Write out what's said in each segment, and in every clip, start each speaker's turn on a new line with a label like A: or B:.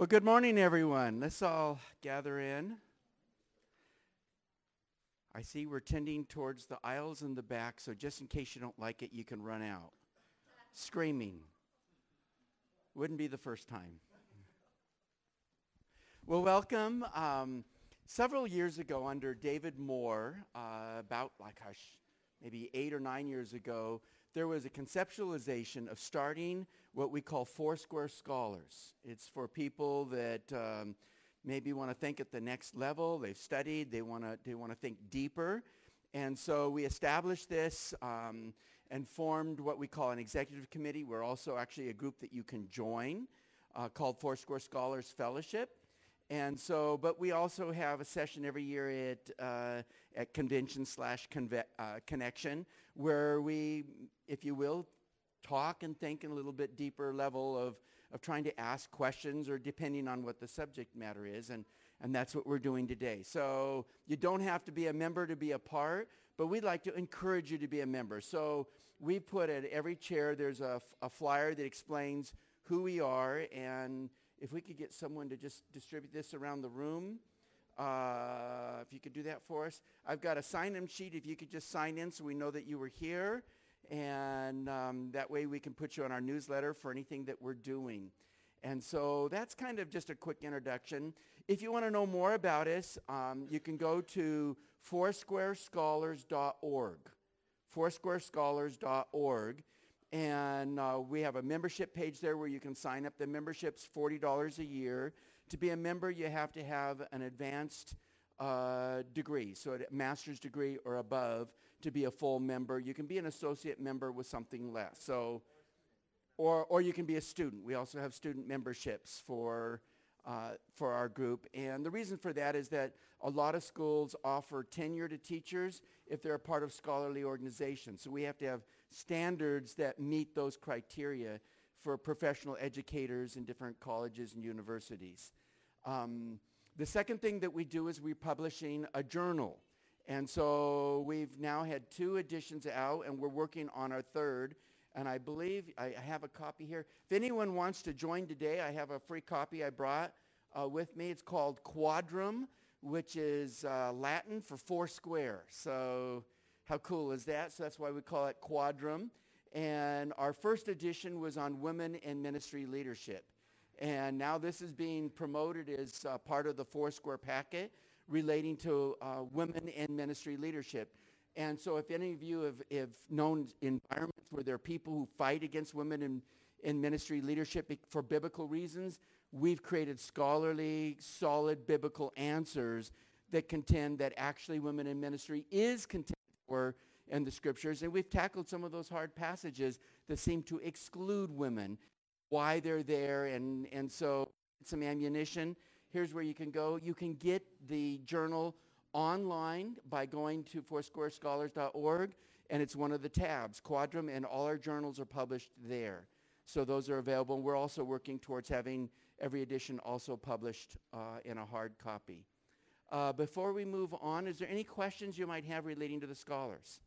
A: Well, good morning, everyone. Let's all gather in. I see we're tending towards the aisles in the back, so just in case you don't like it, you can run out. Screaming. Wouldn't be the first time. Well, welcome. Um, several years ago, under David Moore, uh, about like gosh, maybe eight or nine years ago, there was a conceptualization of starting what we call Foursquare Scholars. It's for people that um, maybe want to think at the next level. They've studied. They want to they want to think deeper. And so we established this um, and formed what we call an executive committee. We're also actually a group that you can join uh, called Foursquare Scholars Fellowship. And so, but we also have a session every year at, uh, at convention slash conve- uh, connection where we, if you will, talk and think in a little bit deeper level of, of trying to ask questions or depending on what the subject matter is. And, and that's what we're doing today. So you don't have to be a member to be a part, but we'd like to encourage you to be a member. So we put at every chair, there's a, a flyer that explains who we are. And if we could get someone to just distribute this around the room, uh, if you could do that for us. I've got a sign-in sheet. If you could just sign in so we know that you were here. And um, that way we can put you on our newsletter for anything that we're doing. And so that's kind of just a quick introduction. If you want to know more about us, um, you can go to foursquarescholars.org. Foursquarescholars.org. And uh, we have a membership page there where you can sign up. The membership's $40 a year. To be a member, you have to have an advanced uh, degree, so a master's degree or above to be a full member. You can be an associate member with something less. So, or, or you can be a student. We also have student memberships for, uh, for our group. And the reason for that is that a lot of schools offer tenure to teachers if they're a part of scholarly organizations. So we have to have standards that meet those criteria for professional educators in different colleges and universities. Um, the second thing that we do is we're publishing a journal. And so we've now had two editions out, and we're working on our third. And I believe I have a copy here. If anyone wants to join today, I have a free copy I brought uh, with me. It's called Quadrum, which is uh, Latin for four square. So how cool is that? So that's why we call it Quadrum. And our first edition was on women in ministry leadership. And now this is being promoted as uh, part of the Foursquare packet relating to uh, women in ministry leadership. And so if any of you have, have known environments where there are people who fight against women in, in ministry leadership for biblical reasons, we've created scholarly, solid biblical answers that contend that actually women in ministry is contended for in the scriptures. And we've tackled some of those hard passages that seem to exclude women why they're there. And, and so some ammunition. Here's where you can go. You can get the journal online by going to foursquarescholars.org, and it's one of the tabs, Quadrum, and all our journals are published there. So those are available. We're also working towards having every edition also published uh, in a hard copy. Uh, before we move on, is there any questions you might have relating to the scholars?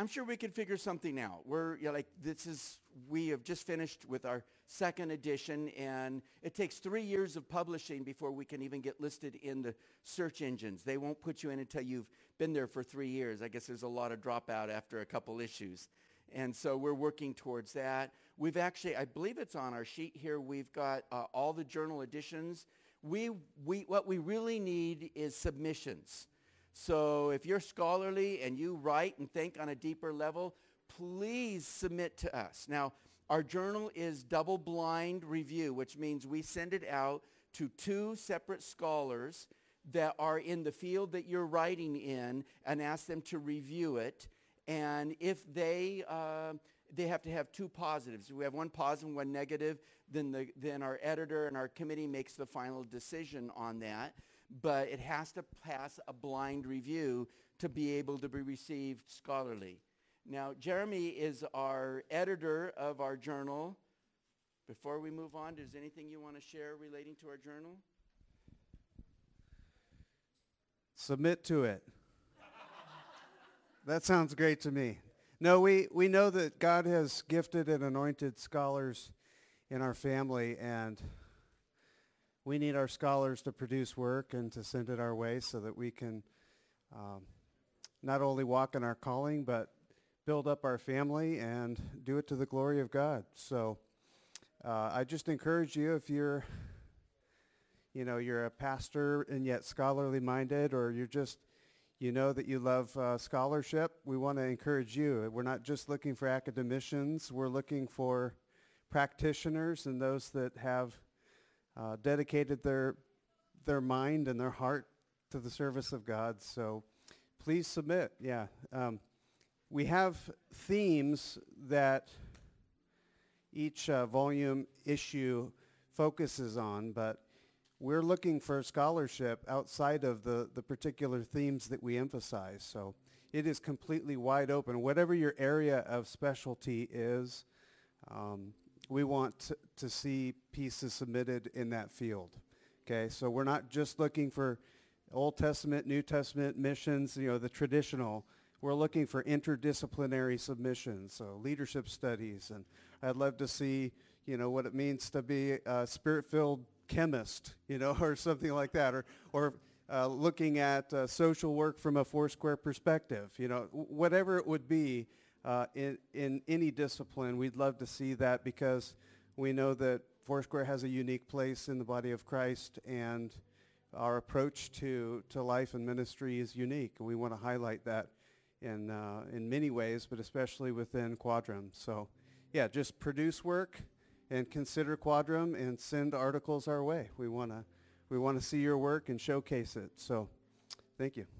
A: I'm sure we could figure something out. We're you know, like, this is, we have just finished with our second edition and it takes three years of publishing before we can even get listed in the search engines. They won't put you in until you've been there for three years. I guess there's a lot of dropout after a couple issues. And so we're working towards that. We've actually, I believe it's on our sheet here, we've got uh, all the journal editions. We, we, what we really need is submissions. So if you're scholarly and you write and think on a deeper level, please submit to us. Now, our journal is double-blind review, which means we send it out to two separate scholars that are in the field that you're writing in and ask them to review it. And if they, uh, they have to have two positives. We have one positive, and one negative. Then, the, then our editor and our committee makes the final decision on that but it has to pass a blind review to be able to be received scholarly. Now, Jeremy is our editor of our journal. Before we move on, is anything you want to share relating to our journal?
B: Submit to it. That sounds great to me. No, we, we know that God has gifted and anointed scholars in our family, and we need our scholars to produce work and to send it our way so that we can um, not only walk in our calling, but build up our family and do it to the glory of God. So uh, I just encourage you if you're, you know, you're a pastor and yet scholarly minded, or you're just, you know that you love uh, scholarship, we want to encourage you. We're not just looking for academicians. We're looking for practitioners and those that have uh, dedicated their their mind and their heart to the service of God. So please submit. Yeah. Um, we have themes that each uh, volume issue focuses on, but we're looking for scholarship outside of the, the particular themes that we emphasize. So it is completely wide open. Whatever your area of specialty is, um, we want to, see pieces submitted in that field. Okay, so we're not just looking for Old Testament, New Testament missions, you know, the traditional. We're looking for interdisciplinary submissions, so leadership studies, and I'd love to see, you know, what it means to be a spirit-filled chemist, you know, or something like that, or, or uh, looking at uh, social work from a Foursquare perspective, you know, whatever it would be uh, in, in any discipline, we'd love to see that because we know that Foursquare has a unique place in the body of Christ and our approach to, to life and ministry is unique. And we want to highlight that in, uh, in many ways, but especially within Quadrum. So yeah, just produce work and consider Quadrum and send articles our way. We want to we want to see your work and showcase it. So thank you.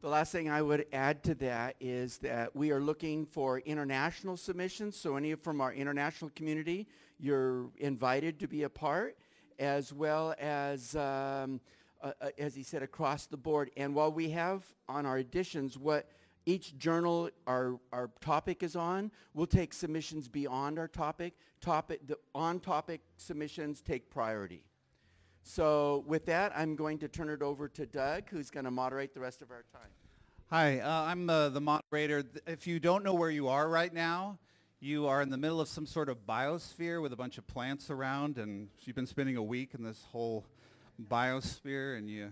A: The last thing I would add to that is that we are looking for international submissions. So any from our international community, you're invited to be a part, as well as, um, uh, as he said, across the board. And while we have on our editions what each journal our, our topic is on. We'll take submissions beyond our topic. Topic the on-topic submissions take priority. So with that, I'm going to turn it over to Doug, who's going to moderate the rest of our time.
C: Hi, uh, I'm uh, the moderator. If you don't know where you are right now, you are in the middle of some sort of biosphere with a bunch of plants around, and you've been spending a week in this whole biosphere, and you,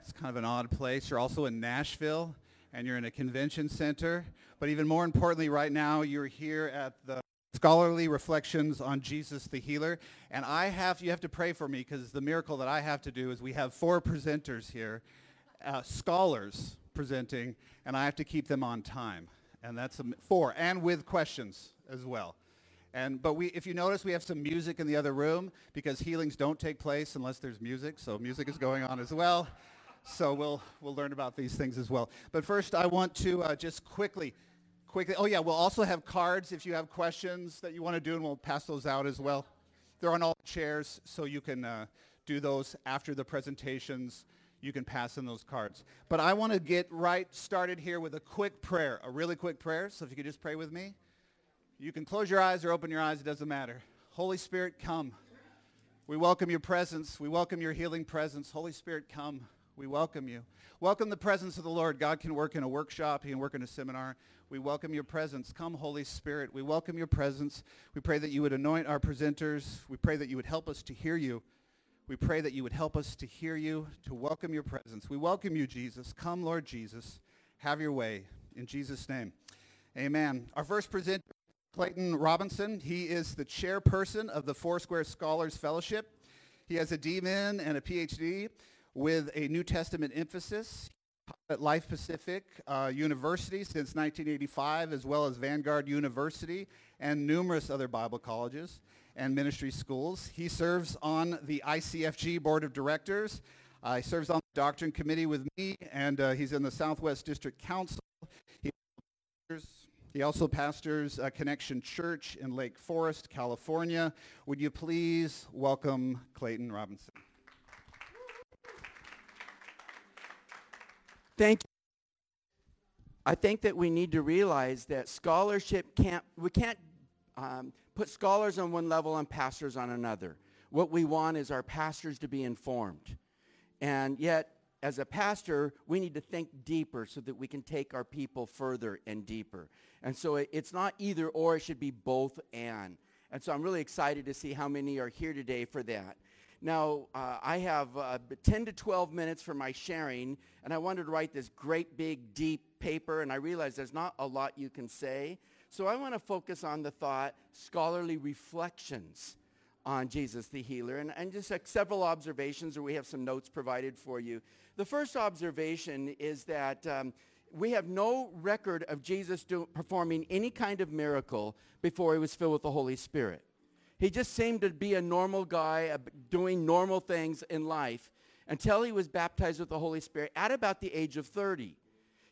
C: it's kind of an odd place. You're also in Nashville and you're in a convention center. But even more importantly, right now, you're here at the scholarly reflections on Jesus the healer. And I have, you have to pray for me because the miracle that I have to do is we have four presenters here, uh, scholars presenting, and I have to keep them on time. And that's a, four, and with questions as well. And, but we, if you notice, we have some music in the other room because healings don't take place unless there's music. So music is going on as well so we'll we'll learn about these things as well. But first, I want to uh, just quickly, quickly. Oh yeah, we'll also have cards if you have questions that you want to do, and we'll pass those out as well. They're on all chairs, so you can uh, do those after the presentations. You can pass in those cards. But I want to get right started here with a quick prayer, a really quick prayer. So if you could just pray with me. You can close your eyes or open your eyes, it doesn't matter. Holy Spirit, come. We welcome your presence. We welcome your healing presence. Holy Spirit, come. We welcome you. Welcome the presence of the Lord. God can work in a workshop. He can work in a seminar. We welcome your presence. Come, Holy Spirit. We welcome your presence. We pray that you would anoint our presenters. We pray that you would help us to hear you. We pray that you would help us to hear you, to welcome your presence. We welcome you, Jesus. Come, Lord Jesus. Have your way. In Jesus' name. Amen. Our first presenter, Clayton Robinson. He is the chairperson of the Foursquare Scholars Fellowship. He has a DMin and a PhD with a New Testament emphasis at Life Pacific uh, University since 1985, as well as Vanguard University and numerous other Bible colleges and ministry schools. He serves on the ICFG Board of Directors. Uh, he serves on the Doctrine Committee with me, and uh, he's in the Southwest District Council. He, he also pastors uh, Connection Church in Lake Forest, California. Would you please welcome Clayton Robinson?
A: Thank you. I think that we need to realize that scholarship can't, we can't um, put scholars on one level and pastors on another. What we want is our pastors to be informed. And yet, as a pastor, we need to think deeper so that we can take our people further and deeper. And so it, it's not either or, it should be both and. And so I'm really excited to see how many are here today for that. Now, uh, I have uh, 10 to 12 minutes for my sharing, and I wanted to write this great, big, deep paper, and I realize there's not a lot you can say. So I want to focus on the thought, scholarly reflections on Jesus the healer, and, and just several observations, or we have some notes provided for you. The first observation is that um, we have no record of Jesus do, performing any kind of miracle before he was filled with the Holy Spirit. He just seemed to be a normal guy doing normal things in life until he was baptized with the Holy Spirit at about the age of 30.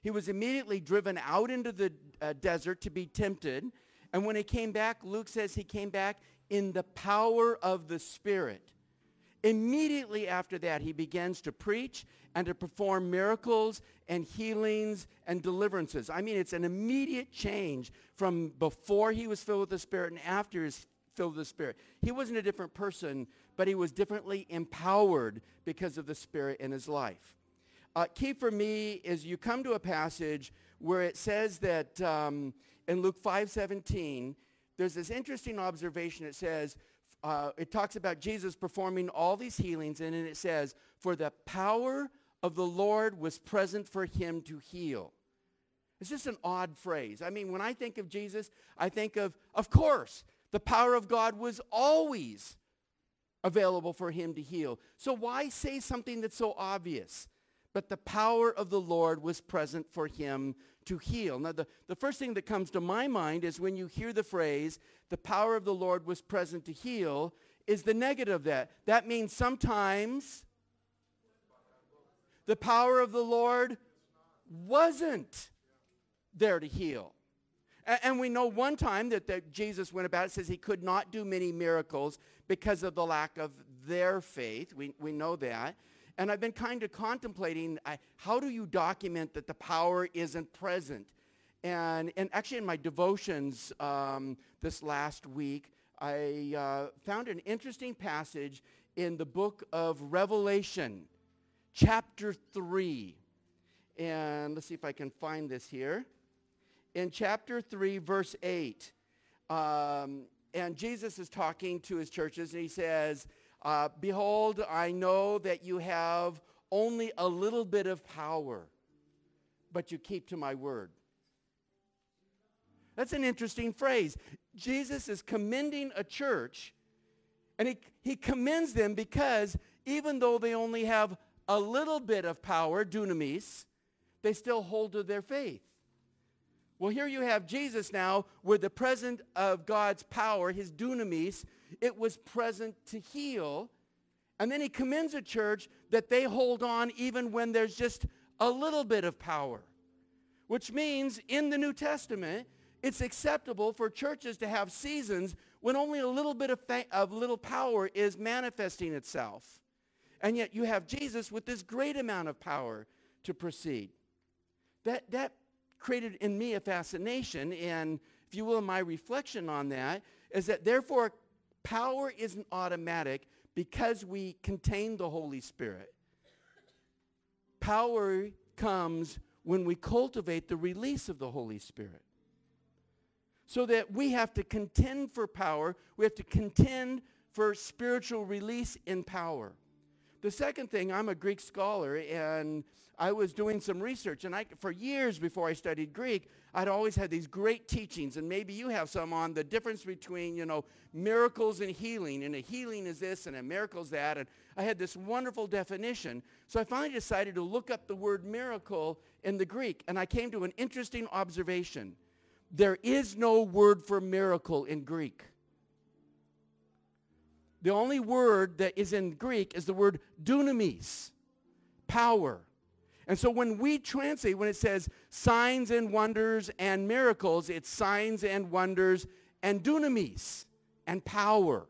A: He was immediately driven out into the uh, desert to be tempted. And when he came back, Luke says he came back in the power of the Spirit. Immediately after that, he begins to preach and to perform miracles and healings and deliverances. I mean, it's an immediate change from before he was filled with the Spirit and after was filled with the Spirit. He wasn't a different person, but he was differently empowered because of the Spirit in his life. Uh, key for me is you come to a passage where it says that um, in Luke 5.17, there's this interesting observation. It says, uh, it talks about Jesus performing all these healings, and then it says, for the power of the Lord was present for him to heal. It's just an odd phrase. I mean, when I think of Jesus, I think of, of course, the power of God was always available for him to heal. So why say something that's so obvious? But the power of the Lord was present for him to heal. Now, the, the first thing that comes to my mind is when you hear the phrase, the power of the Lord was present to heal, is the negative of that. That means sometimes the power of the Lord wasn't there to heal. And we know one time that, that Jesus went about, it says he could not do many miracles because of the lack of their faith. We, we know that. And I've been kind of contemplating, how do you document that the power isn't present? And, and actually in my devotions um, this last week, I uh, found an interesting passage in the book of Revelation, chapter 3. And let's see if I can find this here in chapter 3, verse 8. Um, and Jesus is talking to his churches, and he says, uh, Behold, I know that you have only a little bit of power, but you keep to my word. That's an interesting phrase. Jesus is commending a church, and he, he commends them because even though they only have a little bit of power, dunamis, they still hold to their faith. Well, here you have Jesus now with the present of God's power, his dunamis. It was present to heal. And then he commends a church that they hold on even when there's just a little bit of power. Which means in the New Testament, it's acceptable for churches to have seasons when only a little bit of, fa- of little power is manifesting itself. And yet you have Jesus with this great amount of power to proceed. That, that created in me a fascination, and if you will, my reflection on that is that therefore power isn't automatic because we contain the Holy Spirit. Power comes when we cultivate the release of the Holy Spirit. So that we have to contend for power. We have to contend for spiritual release in power. The second thing, I'm a Greek scholar, and I was doing some research, and I, for years before I studied Greek, I'd always had these great teachings, and maybe you have some on the difference between, you know, miracles and healing, and a healing is this, and a miracle is that, and I had this wonderful definition. So I finally decided to look up the word miracle in the Greek, and I came to an interesting observation. There is no word for miracle in Greek. The only word that is in Greek is the word dunamis, power. And so when we translate, when it says signs and wonders and miracles, it's signs and wonders and dunamis and power,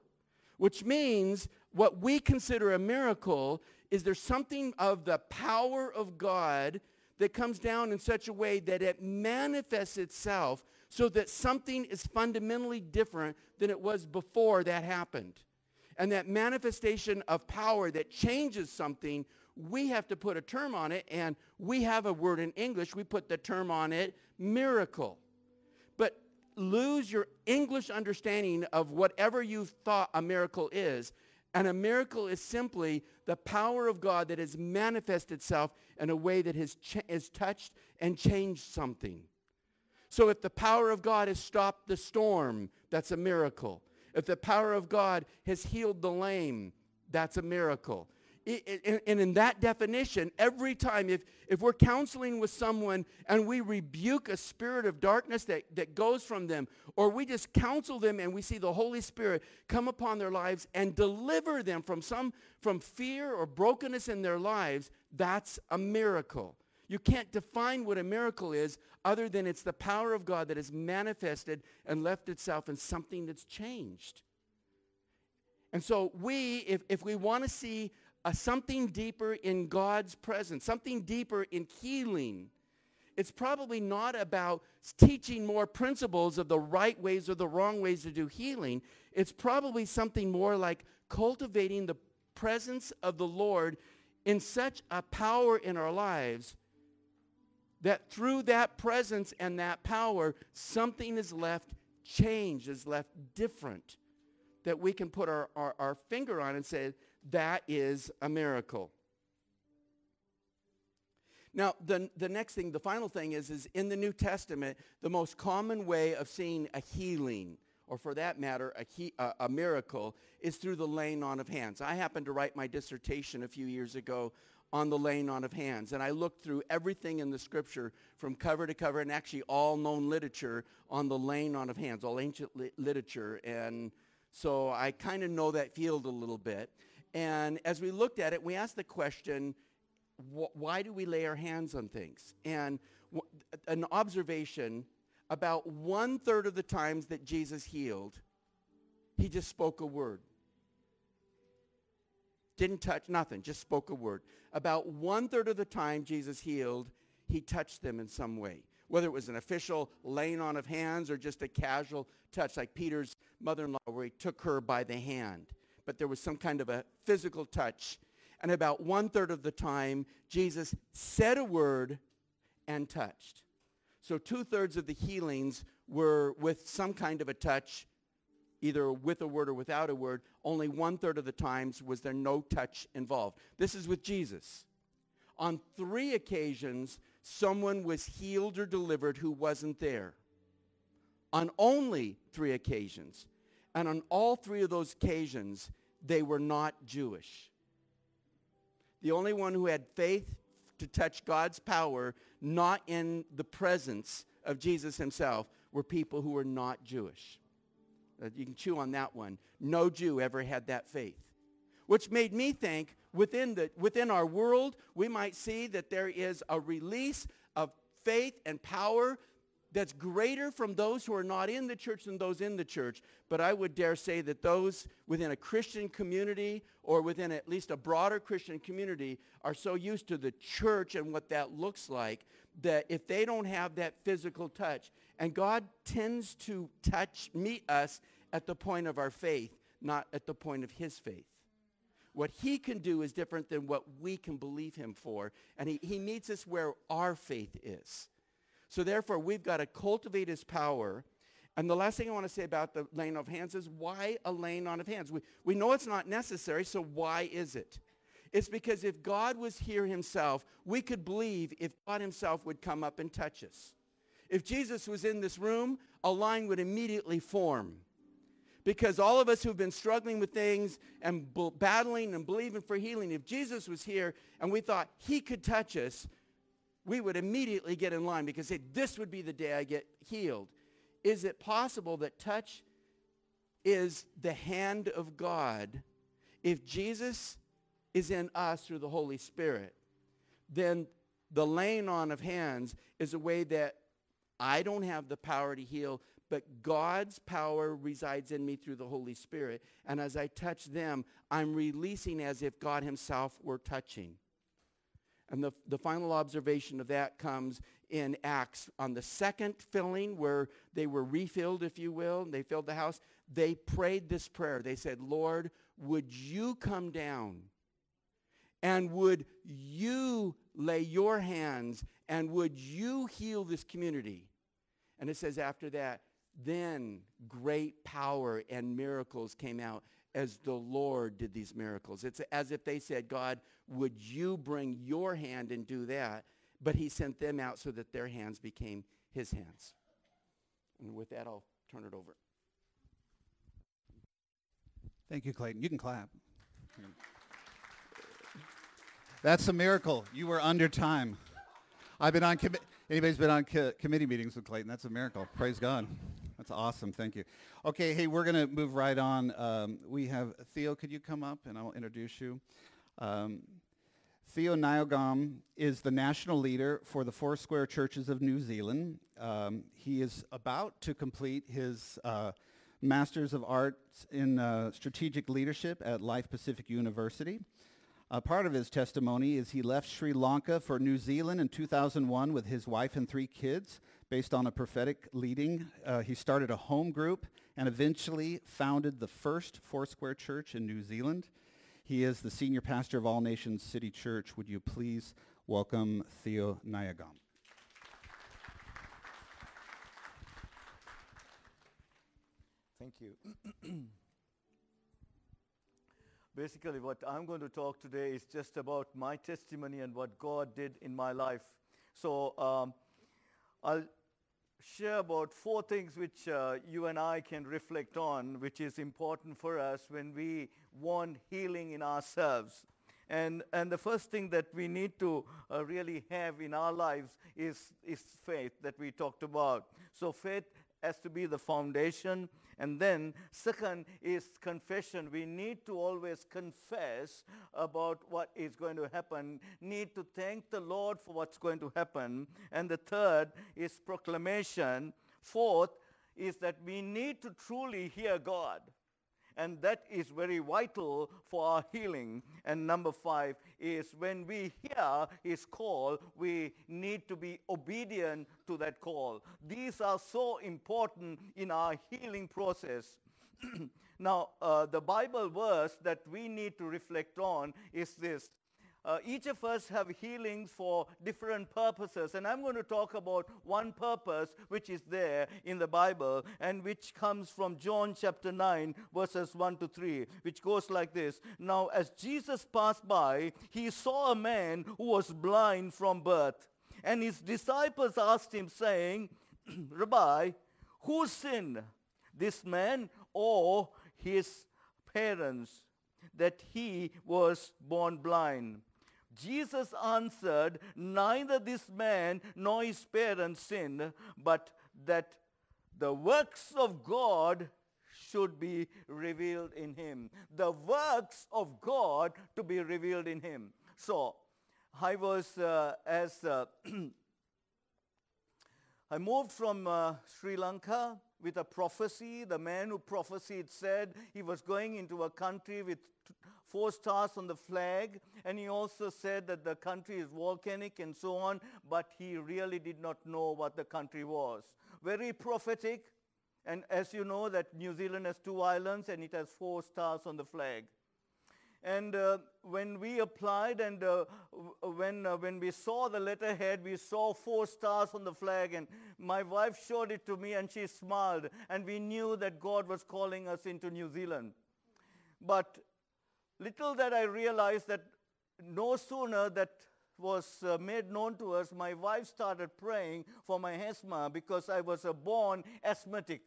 A: which means what we consider a miracle is there something of the power of God that comes down in such a way that it manifests itself so that something is fundamentally different than it was before that happened. And that manifestation of power that changes something we have to put a term on it, and we have a word in English. We put the term on it, miracle. But lose your English understanding of whatever you thought a miracle is. And a miracle is simply the power of God that has manifested itself in a way that has, has touched and changed something. So if the power of God has stopped the storm, that's a miracle. If the power of God has healed the lame, that's a miracle and in that definition, every time if, if we're counseling with someone and we rebuke a spirit of darkness that, that goes from them, or we just counsel them and we see the Holy Spirit come upon their lives and deliver them from some from fear or brokenness in their lives, that's a miracle. You can't define what a miracle is other than it's the power of God that has manifested and left itself in something that's changed. And so we, if, if we want to see a something deeper in God's presence, something deeper in healing. It's probably not about teaching more principles of the right ways or the wrong ways to do healing. It's probably something more like cultivating the presence of the Lord in such a power in our lives that through that presence and that power, something is left changed, is left different, that we can put our, our, our finger on and say, that is a miracle. Now, the, the next thing, the final thing is, is in the New Testament, the most common way of seeing a healing, or for that matter, a, he, a, a miracle, is through the laying on of hands. I happened to write my dissertation a few years ago on the laying on of hands. And I looked through everything in the scripture from cover to cover and actually all known literature on the laying on of hands, all ancient li- literature. And so I kind of know that field a little bit. And as we looked at it, we asked the question, wh- why do we lay our hands on things? And w- an observation, about one third of the times that Jesus healed, he just spoke a word. Didn't touch nothing, just spoke a word. About one third of the time Jesus healed, he touched them in some way. Whether it was an official laying on of hands or just a casual touch, like Peter's mother-in-law where he took her by the hand but there was some kind of a physical touch. And about one third of the time, Jesus said a word and touched. So two thirds of the healings were with some kind of a touch, either with a word or without a word. Only one third of the times was there no touch involved. This is with Jesus. On three occasions, someone was healed or delivered who wasn't there. On only three occasions, and on all three of those occasions, they were not Jewish. The only one who had faith to touch God's power, not in the presence of Jesus himself, were people who were not Jewish. Uh, you can chew on that one. No Jew ever had that faith. Which made me think within, the, within our world, we might see that there is a release of faith and power that's greater from those who are not in the church than those in the church. But I would dare say that those within a Christian community or within at least a broader Christian community are so used to the church and what that looks like that if they don't have that physical touch, and God tends to touch, meet us at the point of our faith, not at the point of his faith. What he can do is different than what we can believe him for. And he, he meets us where our faith is. So therefore, we've got to cultivate his power. And the last thing I want to say about the laying of hands is why a laying on of hands? We, we know it's not necessary, so why is it? It's because if God was here himself, we could believe if God himself would come up and touch us. If Jesus was in this room, a line would immediately form. Because all of us who've been struggling with things and battling and believing for healing, if Jesus was here and we thought he could touch us, we would immediately get in line because say, this would be the day I get healed. Is it possible that touch is the hand of God? If Jesus is in us through the Holy Spirit, then the laying on of hands is a way that I don't have the power to heal, but God's power resides in me through the Holy Spirit. And as I touch them, I'm releasing as if God himself were touching. And the, the final observation of that comes in Acts. On the second filling, where they were refilled, if you will, and they filled the house, they prayed this prayer. They said, Lord, would you come down And would you lay your hands and would you heal this community? And it says after that, then great power and miracles came out as the Lord did these miracles. It's as if they said, God, would you bring your hand and do that? But he sent them out so that their hands became his hands. And with that, I'll turn it over.
C: Thank you, Clayton. You can clap. That's a miracle. You were under time. I've been on commi- anybody's been on co- committee meetings with Clayton. That's a miracle. Praise God. That's awesome. Thank you. Okay, hey, we're going to move right on. Um, we have Theo. Could you come up and I'll introduce you? Um, Theo Nyogam is the national leader for the Foursquare Churches of New Zealand. Um, he is about to complete his uh, Masters of Arts in uh, Strategic Leadership at Life Pacific University. Uh, part of his testimony is he left Sri Lanka for New Zealand in 2001 with his wife and three kids based on a prophetic leading. Uh, he started a home group and eventually founded the first Foursquare Church in New Zealand. He is the senior pastor of All Nations City Church. Would you please welcome Theo Nyagam?
D: Thank you. Basically, what I'm going to talk today is just about my testimony and what God did in my life. So um, I'll share about four things which uh, you and I can reflect on, which is important for us when we want healing in ourselves. And, and the first thing that we need to uh, really have in our lives is, is faith that we talked about. So faith has to be the foundation. And then second is confession. We need to always confess about what is going to happen, need to thank the Lord for what's going to happen. And the third is proclamation. Fourth is that we need to truly hear God. And that is very vital for our healing. And number five is when we hear his call, we need to be obedient to that call. These are so important in our healing process. now, uh, the Bible verse that we need to reflect on is this. Uh, each of us have healings for different purposes. And I'm going to talk about one purpose which is there in the Bible and which comes from John chapter 9 verses 1 to 3, which goes like this. Now as Jesus passed by, he saw a man who was blind from birth. And his disciples asked him saying, Rabbi, who sinned, this man or his parents, that he was born blind? Jesus answered, Neither this man nor his parents sinned, but that the works of God should be revealed in him. The works of God to be revealed in him. So, I was, uh, as uh, I moved from uh, Sri Lanka with a prophecy. The man who prophesied said he was going into a country with four stars on the flag. And he also said that the country is volcanic and so on, but he really did not know what the country was. Very prophetic. And as you know that New Zealand has two islands and it has four stars on the flag. And uh, when we applied and uh, when, uh, when we saw the letterhead, we saw four stars on the flag. And my wife showed it to me and she smiled. And we knew that God was calling us into New Zealand. But little that I realized that no sooner that was uh, made known to us, my wife started praying for my asthma because I was a born asthmatic.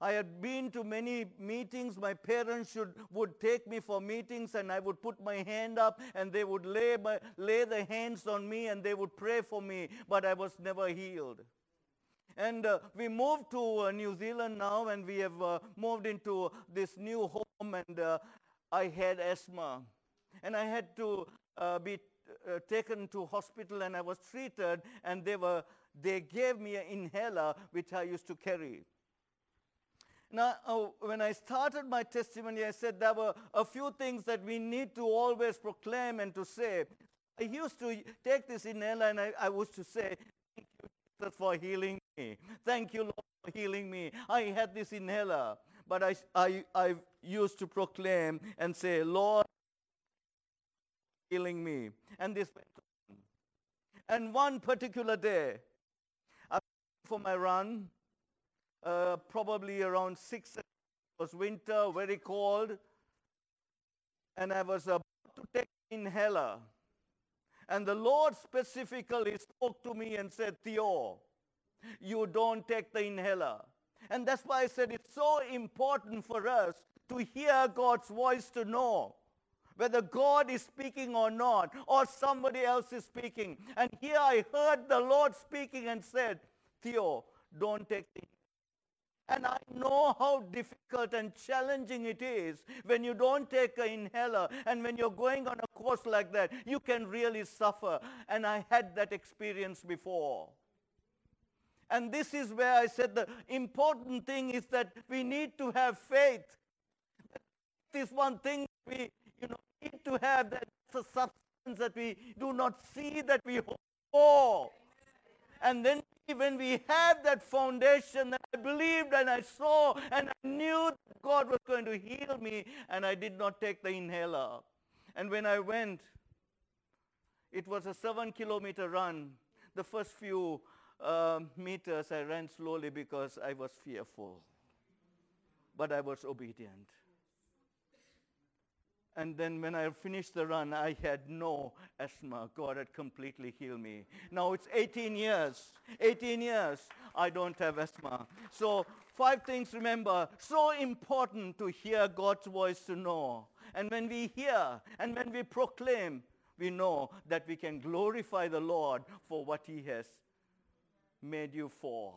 D: I had been to many meetings. My parents should, would take me for meetings and I would put my hand up and they would lay, my, lay their hands on me and they would pray for me, but I was never healed. And uh, we moved to uh, New Zealand now and we have uh, moved into this new home and uh, I had asthma. And I had to uh, be uh, taken to hospital and I was treated and they, were, they gave me an inhaler which I used to carry. Now, uh, when I started my testimony, I said there were a few things that we need to always proclaim and to say. I used to take this inhaler and I, I was to say, Jesus for healing me. Thank you Lord for healing me. I had this inhaler, but I, I, I used to proclaim and say, Lord, healing me. And this went on. And one particular day, I for my run, uh, probably around 6 it was winter, very cold, and I was about to take inhaler. And the Lord specifically spoke to me and said, Theo, you don't take the inhaler. And that's why I said it's so important for us to hear God's voice to know whether God is speaking or not, or somebody else is speaking. And here I heard the Lord speaking and said, Theo, don't take the and I know how difficult and challenging it is when you don't take an inhaler and when you're going on a course like that, you can really suffer. And I had that experience before. And this is where I said the important thing is that we need to have faith. This one thing we you know, need to have that's a substance that we do not see that we hope for. And then when we have that foundation that I believed and I saw and I knew that God was going to heal me and I did not take the inhaler. And when I went, it was a seven kilometer run. The first few uh, meters I ran slowly because I was fearful. But I was obedient. And then when I finished the run, I had no asthma. God had completely healed me. Now it's 18 years. 18 years, I don't have asthma. So five things, remember, so important to hear God's voice to know. And when we hear and when we proclaim, we know that we can glorify the Lord for what he has made you for.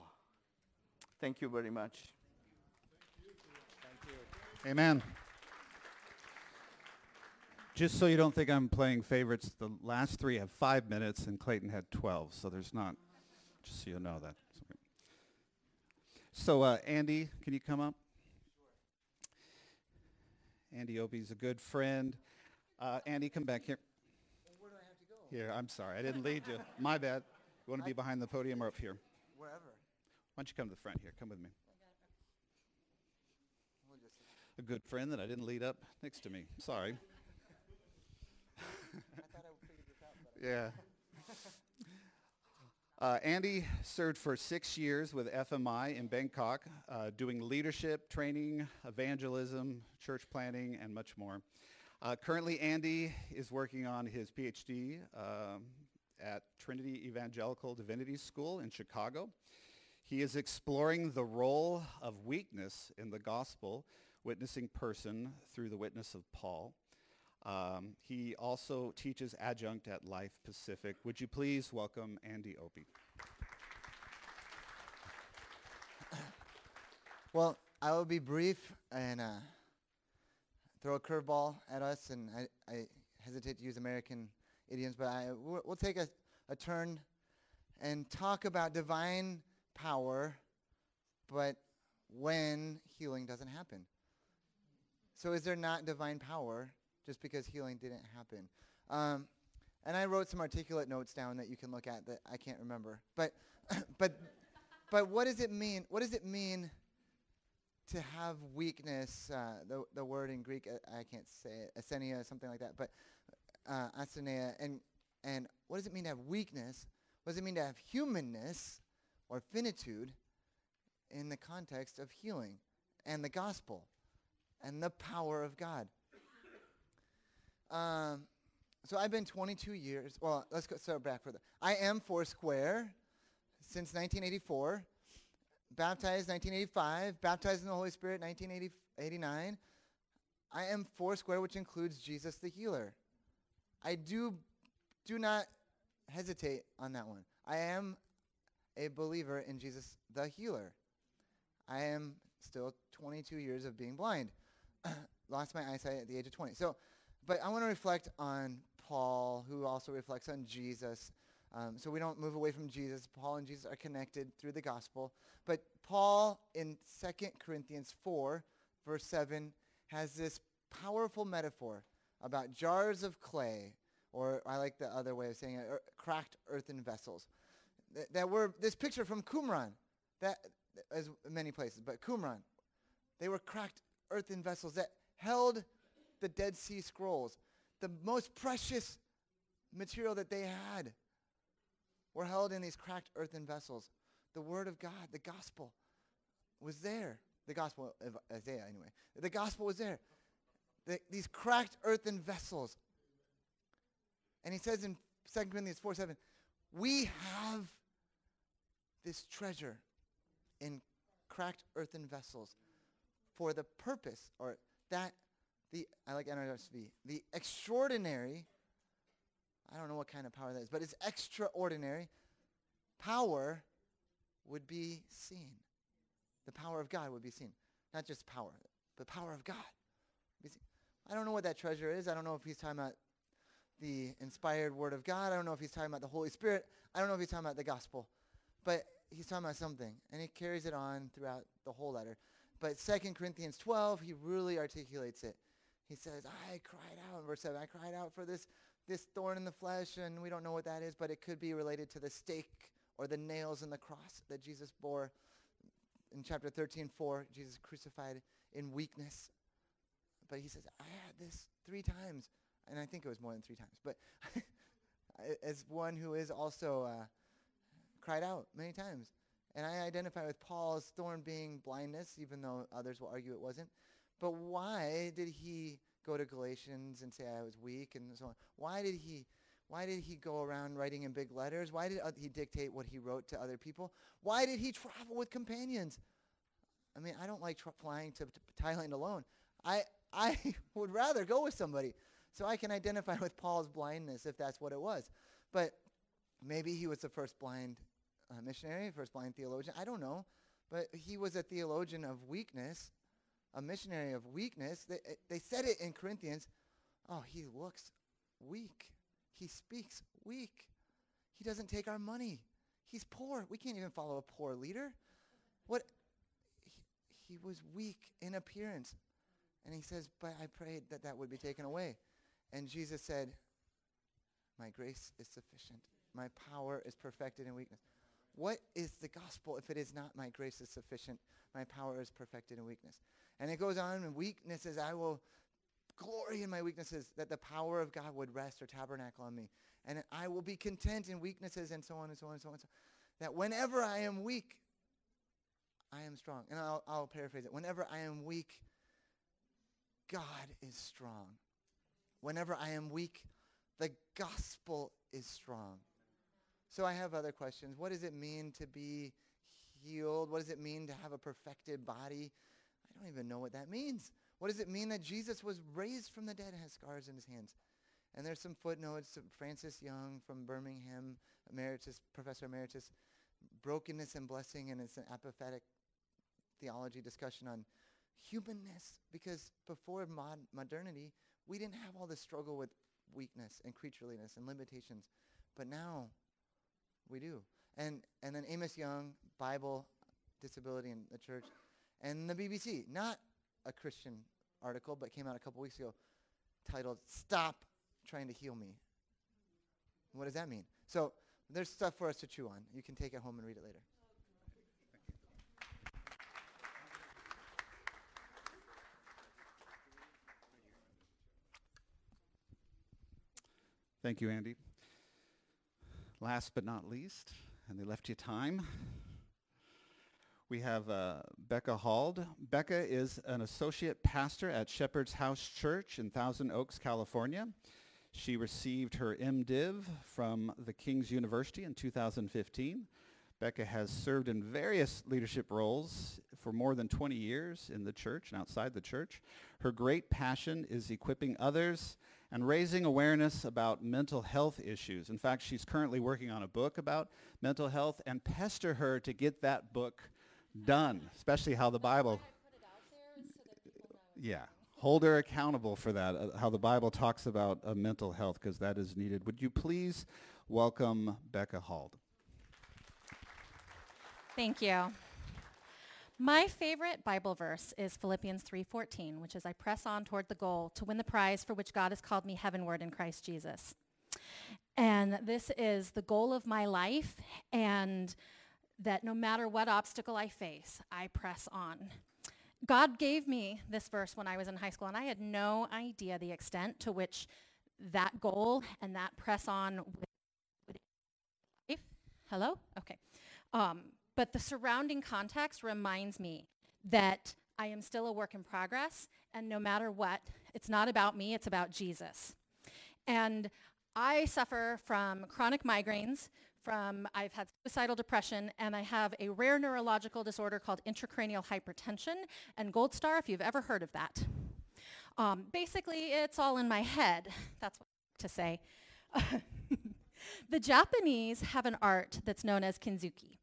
D: Thank you very much.
C: Amen. Just so you don't think I'm playing favorites, the last three have five minutes and Clayton had 12, so there's not, just so you know that. So uh, Andy, can you come up? Andy Opie's a good friend. Uh, Andy, come back here.
E: where do I have to go?
C: Here, I'm sorry, I didn't lead you. My bad. You want to be behind the podium or up here?
E: Wherever.
C: Why don't you come to the front here? Come with me. A good friend that I didn't lead up next to me. Sorry.
E: I thought I figured this out, but
C: Yeah. Uh, Andy served for six years with FMI in Bangkok, uh, doing leadership, training, evangelism, church planning, and much more. Uh, currently, Andy is working on his PhD um, at Trinity Evangelical Divinity School in Chicago. He is exploring the role of weakness in the gospel, witnessing person through the witness of Paul. Um, he also teaches adjunct at Life Pacific. Would you please welcome Andy Opie?
E: Well, I will be brief and uh, throw a curveball at us, and I, I hesitate to use American idioms, but I, we'll, take a, a turn and talk about divine power, but when healing doesn't happen. So is there not divine power just because healing didn't happen? Um, and I wrote some articulate notes down that you can look at that I can't remember. But, but, but what does it mean? What does it mean to have weakness? Uh, the, the word in Greek, uh, I can't say it, asthenia, something like that. But uh, asthenia, and and what does it mean to have weakness? What does it mean to have humanness or finitude in the context of healing and the gospel and the power of God? Um, so I've been 22 years. Well, let's go start back further. I am Foursquare since 1984. Baptized 1985. Baptized in the Holy Spirit 1989. I am Foursquare, which includes Jesus the Healer. I do do not hesitate on that one. I am a believer in Jesus the Healer. I am still 22 years of being blind. Lost my eyesight at the age of 20. So, but I want to reflect on Paul, who also reflects on Jesus. Um, so we don't move away from Jesus. Paul and Jesus are connected through the gospel. But Paul in 2 Corinthians 4, verse 7, has this powerful metaphor about jars of clay, or I like the other way of saying it, er, cracked earthen vessels. Th- that were this picture from Qumran, that as many places, but Qumran, they were cracked earthen vessels that held the Dead Sea Scrolls. the most precious material that they had were held in these cracked earthen vessels. The Word of God, the gospel, was there. The gospel of Isaiah, anyway. The gospel was there. The, these cracked earthen vessels. And he says in 2 Corinthians 4 7, we have this treasure in cracked earthen vessels for the purpose, or that, the, I like NRSV, the extraordinary, I don't know what kind of power that is, but it's extraordinary power would be seen. The power of God would be seen. Not just power, but the power of God. I don't know what that treasure is. I don't know if he's talking about the inspired word of God. I don't know if he's talking about the Holy Spirit. I don't know if he's talking about the gospel. But he's talking about something. And he carries it on throughout the whole letter. But 2 Corinthians 12, he really articulates it. He says, I cried out, verse 7, I cried out for this, this thorn in the flesh, and we don't know what that is, but it could be related to the stake or the nails in the cross that Jesus bore. In chapter 13, 4, Jesus crucified in weakness. But he says, I had this three times and I think it was more than three times, but as one who is also uh, cried out many times. And I identify with Paul's thorn being blindness, even though others will argue it wasn't. But why did he go to Galatians and say I was weak and so on? Why did he why did he go around writing in big letters? Why did he dictate what he wrote to other people? Why did he travel with companions? I mean, I don't like tra- flying to, to Thailand alone. I I would rather go with somebody. So I can identify with Paul's blindness if that's what it was. But maybe he was the first blind uh, missionary, first blind theologian. I don't know. But he was a theologian of weakness, a missionary of weakness. They, eh, they said it in Corinthians. Oh, he looks weak. He speaks weak. He doesn't take our money. He's poor. We can't even follow a poor leader. What? He, he was weak in appearance. And he says, but I prayed that that would be taken away. And Jesus said, My grace is sufficient. My power is perfected in weakness. What is the gospel if it is not my grace is sufficient? My power is perfected in weakness. And it goes on in weaknesses. I will glory in my weaknesses that the power of God would rest or tabernacle on me. And I will be content in weaknesses and so on and so on and so on. And so on. That whenever I am weak, I am strong. And I'll, I'll paraphrase it. Whenever I am weak, God is strong. Whenever I am weak, the gospel is strong. So I have other questions. What does it mean to be healed? What does it mean to have a perfected body? I don't even know what that means. What does it mean that Jesus was raised from the dead and has scars in his hands? And there's some footnotes. Frances Young from Birmingham, emeritus, professor emeritus, brokenness and blessing, and it's an apophatic theology discussion on humanness. Because before mod- modernity, we didn't have all this struggle with weakness and creatureliness and limitations. But now we do. And, and then Amos Yong, Bible, Disability in the Church, and the BBC, not a Christian article, but came out a couple weeks ago, titled Stop Trying to Heal Me. What does that mean? So there's stuff for us to chew on. You can take it home and read it later.
C: Thank you, Andy. Last but not least, and they left you time, we have uh, Becca Hald. Becca is an associate pastor at Shepherd's House Church in Thousand Oaks, California. She received her MDiv from the King's University in 2015. Becca has served in various leadership roles for more than 20 years in the church and outside the church. Her great passion is equipping others and raising awareness about mental health issues. In fact, she's currently working on a book about mental health and pester her to get that book done, especially how the Bible. yeah, hold her accountable for that, uh, how the Bible talks about uh, mental health, because that is needed. Would you please welcome Becca Hald?
F: Thank you. My favorite Bible verse is Philippians 3:14, which is I press on toward the goal to win the prize for which God has called me heavenward in Christ Jesus. And this is the goal of my life and that no matter what obstacle I face, I press on. God gave me this verse when I was in high school and I had no idea the extent to which that goal and that press on life. Hello? Okay. Um, but the surrounding context reminds me that I am still a work in progress, and no matter what, it's not about me, it's about Jesus. And I suffer from chronic migraines, from I've had suicidal depression, and I have a rare neurological disorder called intracranial hypertension and Gold Star, if you've ever heard of that. Um, basically, it's all in my head. That's what I like to say. the Japanese have an art that's known as kintsugi.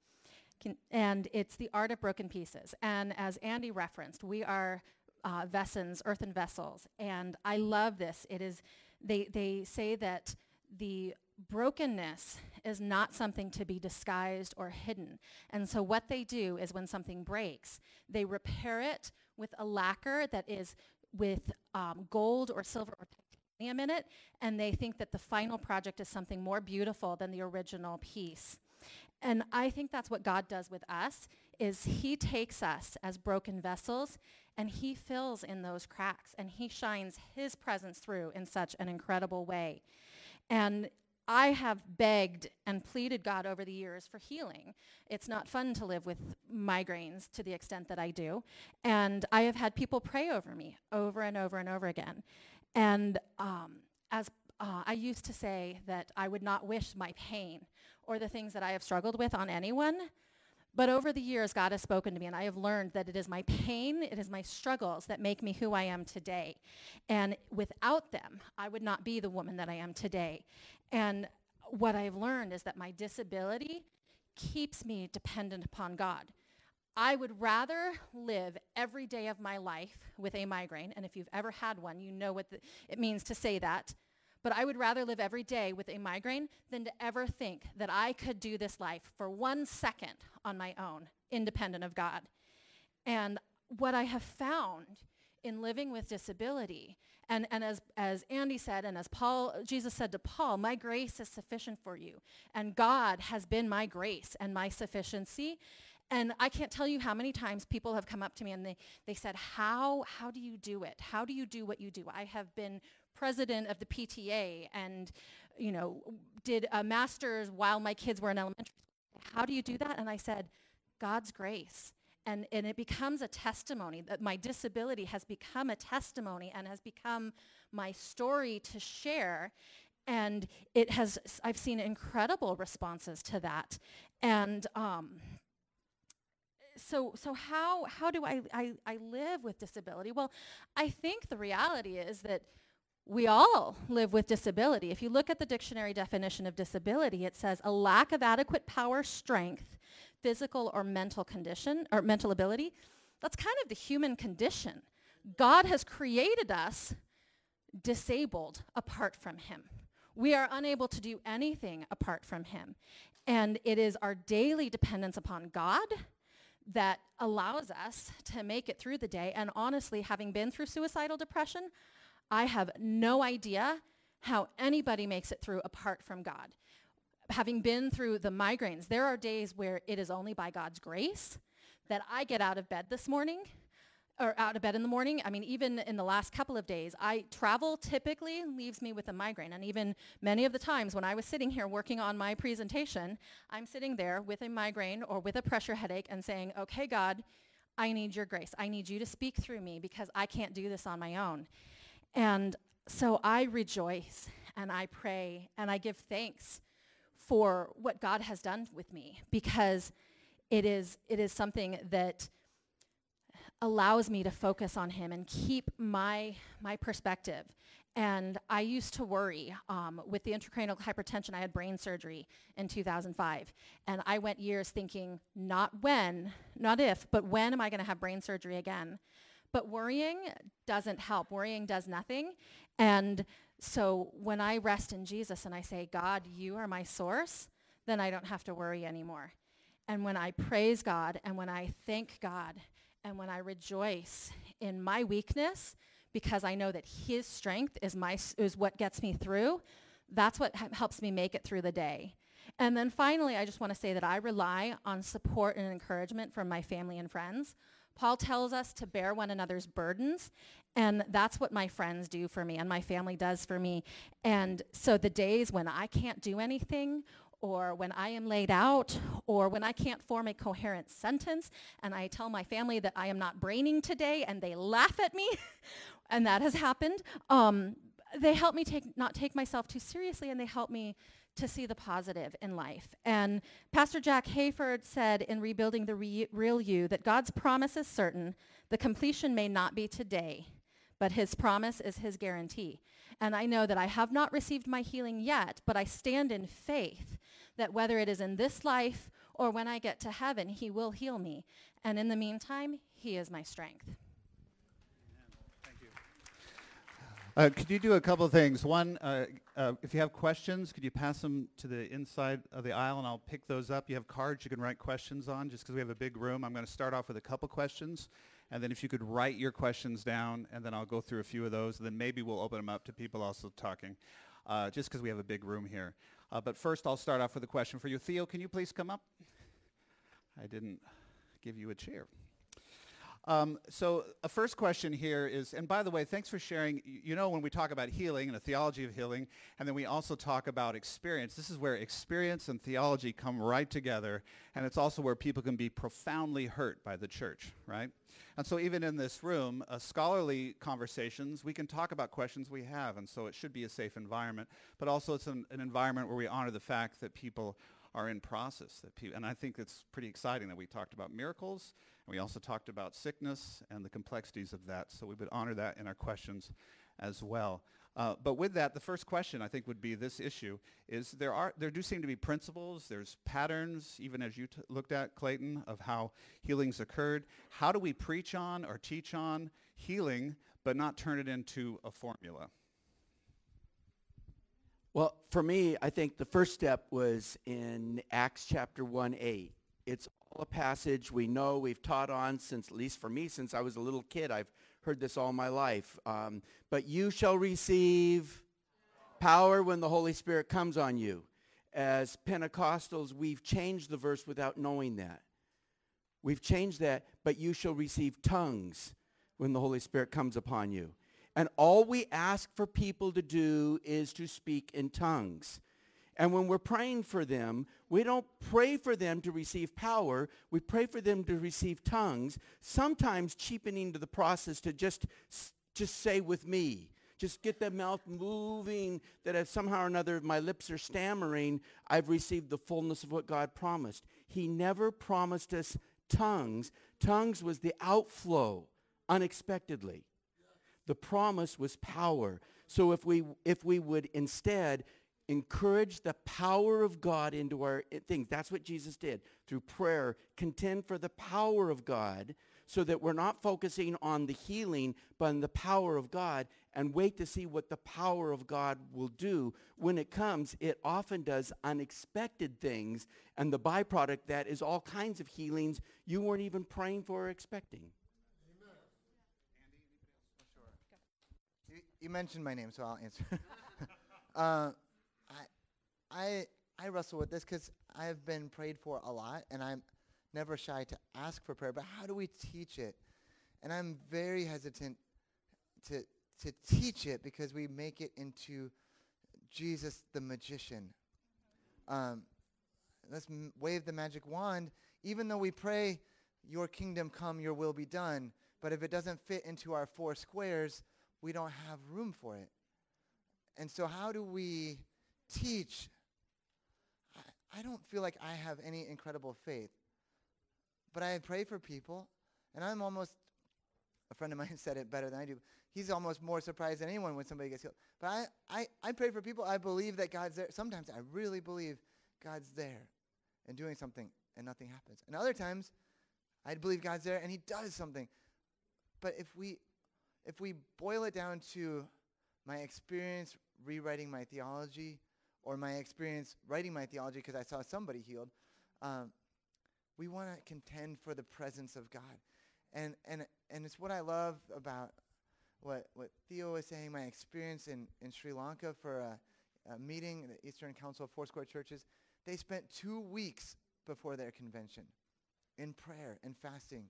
F: And it's the art of broken pieces. And as Andy referenced, we are uh, vessels, earthen vessels. And I love this. It is, they, they say that the brokenness is not something to be disguised or hidden. And so what they do is when something breaks, they repair it with a lacquer that is with um, gold or silver or titanium in it, and they think that the final project is something more beautiful than the original piece. And I think that's what God does with us is he takes us as broken vessels and he fills in those cracks and he shines his presence through in such an incredible way. And I have begged and pleaded God over the years for healing. It's not fun to live with migraines to the extent that I do. And I have had people pray over me over and over and over again. And um, as uh, I used to say that I would not wish my pain or the things that I have struggled with on anyone. But over the years, God has spoken to me, and I have learned that it is my pain, it is my struggles that make me who I am today. And without them, I would not be the woman that I am today. And what I've learned is that my disability keeps me dependent upon God. I would rather live every day of my life with a migraine, and if you've ever had one, you know what the, it means to say that. But I would rather live every day with a migraine than to ever think that I could do this life for one second on my own, independent of God. And what I have found in living with disability, and, and as, as Andy said, and as Paul, Jesus said to Paul, my grace is sufficient for you. And God has been my grace and my sufficiency. And I can't tell you how many times people have come up to me and they, they said, how, how do you do it? How do you do what you do? I have been president of the PTA and, you know, did a master's while my kids were in elementary school. How do you do that? And I said, God's grace. And, and it becomes a testimony that my disability has become a testimony and has become my story to share. And it has, I've seen incredible responses to that. And um, so, so how, how do I, I, I live with disability? Well, I think the reality is that we all live with disability. If you look at the dictionary definition of disability, it says a lack of adequate power, strength, physical or mental condition, or mental ability. That's kind of the human condition. God has created us disabled apart from him. We are unable to do anything apart from him. And it is our daily dependence upon God that allows us to make it through the day. And honestly, having been through suicidal depression, I have no idea how anybody makes it through apart from God. Having been through the migraines, there are days where it is only by God's grace that I get out of bed this morning or out of bed in the morning. I mean, even in the last couple of days, I travel typically leaves me with a migraine. And even many of the times when I was sitting here working on my presentation, I'm sitting there with a migraine or with a pressure headache and saying, okay, God, I need your grace. I need you to speak through me because I can't do this on my own. And so I rejoice and I pray and I give thanks for what God has done with me because it is, it is something that allows me to focus on him and keep my, my perspective. And I used to worry um, with the intracranial hypertension. I had brain surgery in 2005. And I went years thinking, not when, not if, but when am I going to have brain surgery again? But worrying doesn't help. Worrying does nothing. And so when I rest in Jesus and I say, God, you are my source, then I don't have to worry anymore. And when I praise God and when I thank God and when I rejoice in my weakness because I know that his strength is, my, is what gets me through, that's what helps me make it through the day. And then finally, I just want to say that I rely on support and encouragement from my family and friends. Paul tells us to bear one another's burdens, and that's what my friends do for me and my family does for me. And so the days when I can't do anything or when I am laid out, or when I can't form a coherent sentence, and I tell my family that I am not braining today, and they laugh at me, and that has happened. Um, they help me take not take myself too seriously, and they help me to see the positive in life. And Pastor Jack Hayford said in Rebuilding the Re- Real You that God's promise is certain. The completion may not be today, but his promise is his guarantee. And I know that I have not received my healing yet, but I stand in faith that whether it is in this life or when I get to heaven, he will heal me. And in the meantime, he is my strength.
C: Thank you. Uh, could you do a couple of things? One, uh, uh, if you have questions, could you pass them to the inside of the aisle and I'll pick those up. You have cards you can write questions on just because we have a big room. I'm going to start off with a couple questions. And then if you could write your questions down, and then I'll go through a few of those. And then maybe we'll open them up to people also talking, uh, just because we have a big room here. Uh, but first, I'll start off with a question for you. Theo, can you please come up? I didn't give you a chair. Um, so a first question here is, and by the way, thanks for sharing. You know, when we talk about healing and a theology of healing, and then we also talk about experience, this is where experience and theology come right together, and it's also where people can be profoundly hurt by the church, right? And so even in this room, uh, scholarly conversations, we can talk about questions we have, and so it should be a safe environment, but also it's an, an environment where we honor the fact that people are in process. That pe- and I think it's pretty exciting that we talked about miracles, and we also talked about sickness and the complexities of that. So we would honor that in our questions as well. Uh, but with that, the first question I think would be this issue is there are there do seem to be principles, there's patterns, even as you t- looked at Clayton, of how healings occurred. How do we preach on or teach on healing, but not turn it into a formula?
A: Well, for me, I think the first step was in Acts chapter 1, 8. It's a passage we know, we've taught on since, at least for me, since I was a little kid. I've heard this all my life. Um, but you shall receive power when the Holy Spirit comes on you. As Pentecostals, we've changed the verse without knowing that. We've changed that, but you shall receive tongues when the Holy Spirit comes upon you. And all we ask for people to do is to speak in tongues. And when we're praying for them, we don't pray for them to receive power. We pray for them to receive tongues, sometimes cheapening to the process to just, just say with me. Just get the mouth moving that if somehow or another my lips are stammering, I've received the fullness of what God promised. He never promised us tongues. Tongues was the outflow unexpectedly. The promise was power. So if we, if we would instead encourage the power of God into our things, that's what Jesus did through prayer, contend for the power of God so that we're not focusing on the healing, but on the power of God and wait to see what the power of God will do. When it comes, it often does unexpected things, and the byproduct that is all kinds of healings you weren't even praying for or expecting.
E: you mentioned my name, so I'll answer. uh, I, I, wrestle with this because I've been prayed for a lot, and I'm never shy to ask for prayer. But how do we teach it? And I'm very hesitant to to teach it because we make it into Jesus the magician. Um, let's m- wave the magic wand, even though we pray, "Your kingdom come, Your will be done." But if it doesn't fit into our four squares, we don't have room for it. And so how do we teach? I, don't feel like I have any incredible faith. But I pray for people, and I'm almost, a friend of mine said it better than I do. He's almost more surprised than anyone when somebody gets healed. But I, I, I pray for people. I believe that God's there. Sometimes I really believe God's there and doing something, and nothing happens. And other times, I believe God's there, and he does something. But if we if we boil it down to my experience rewriting my theology or my experience writing my theology because I saw somebody healed, um, we want to contend for the presence of God. And, and, and it's what I love about what, what Theo was saying, my experience in, in Sri Lanka for a, a meeting, the Eastern Council of Foursquare Churches. They spent two weeks before their convention in prayer and fasting.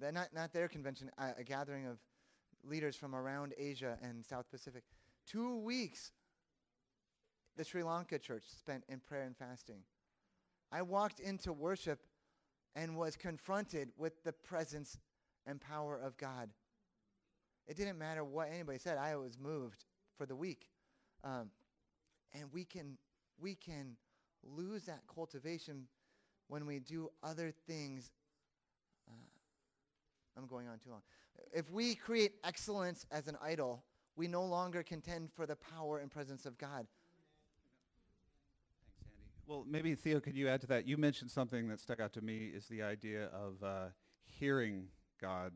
E: Not, not their convention, uh, a gathering of leaders from around Asia and South Pacific. Two weeks the Sri Lanka church spent in prayer and fasting. I walked into worship and was confronted with the presence and power of God. It didn't matter what anybody said. I was moved for the week. Um, and we can, we can lose that cultivation when we do other things. Uh, I'm going on too long. If we create excellence as an idol, we no longer contend for the power and presence of God.
C: Well, maybe Theo, could you add to that? You mentioned something that stuck out to me is the idea of uh, hearing God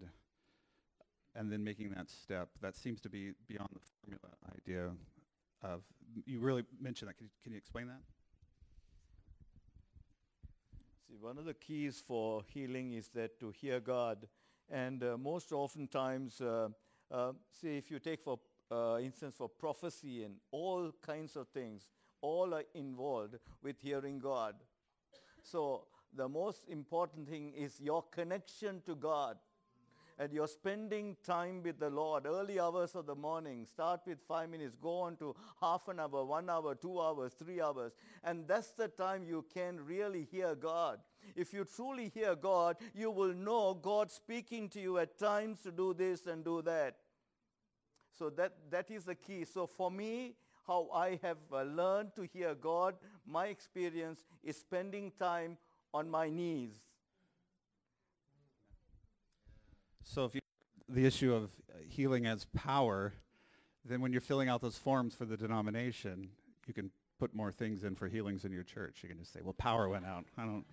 C: and then making that step. That seems to be beyond the formula idea of, you really mentioned that. Can you, can you explain that?
D: See, one of the keys for healing is that to hear God. And uh, most oftentimes, uh, uh, see, if you take for uh, instance for prophecy and all kinds of things, all are involved with hearing God. So the most important thing is your connection to God and you're spending time with the Lord, early hours of the morning, start with five minutes, go on to half an hour, one hour, two hours, three hours. And that's the time you can really hear God. If you truly hear God, you will know God speaking to you at times to do this and do that. So that, that is the key. So for me, how I have uh, learned to hear God, my experience is spending time on my knees.
C: So if you the issue of uh, healing as power, then when you're filling out those forms for the denomination, you can put more things in for healings in your church. You can just say, well, power went out. I don't,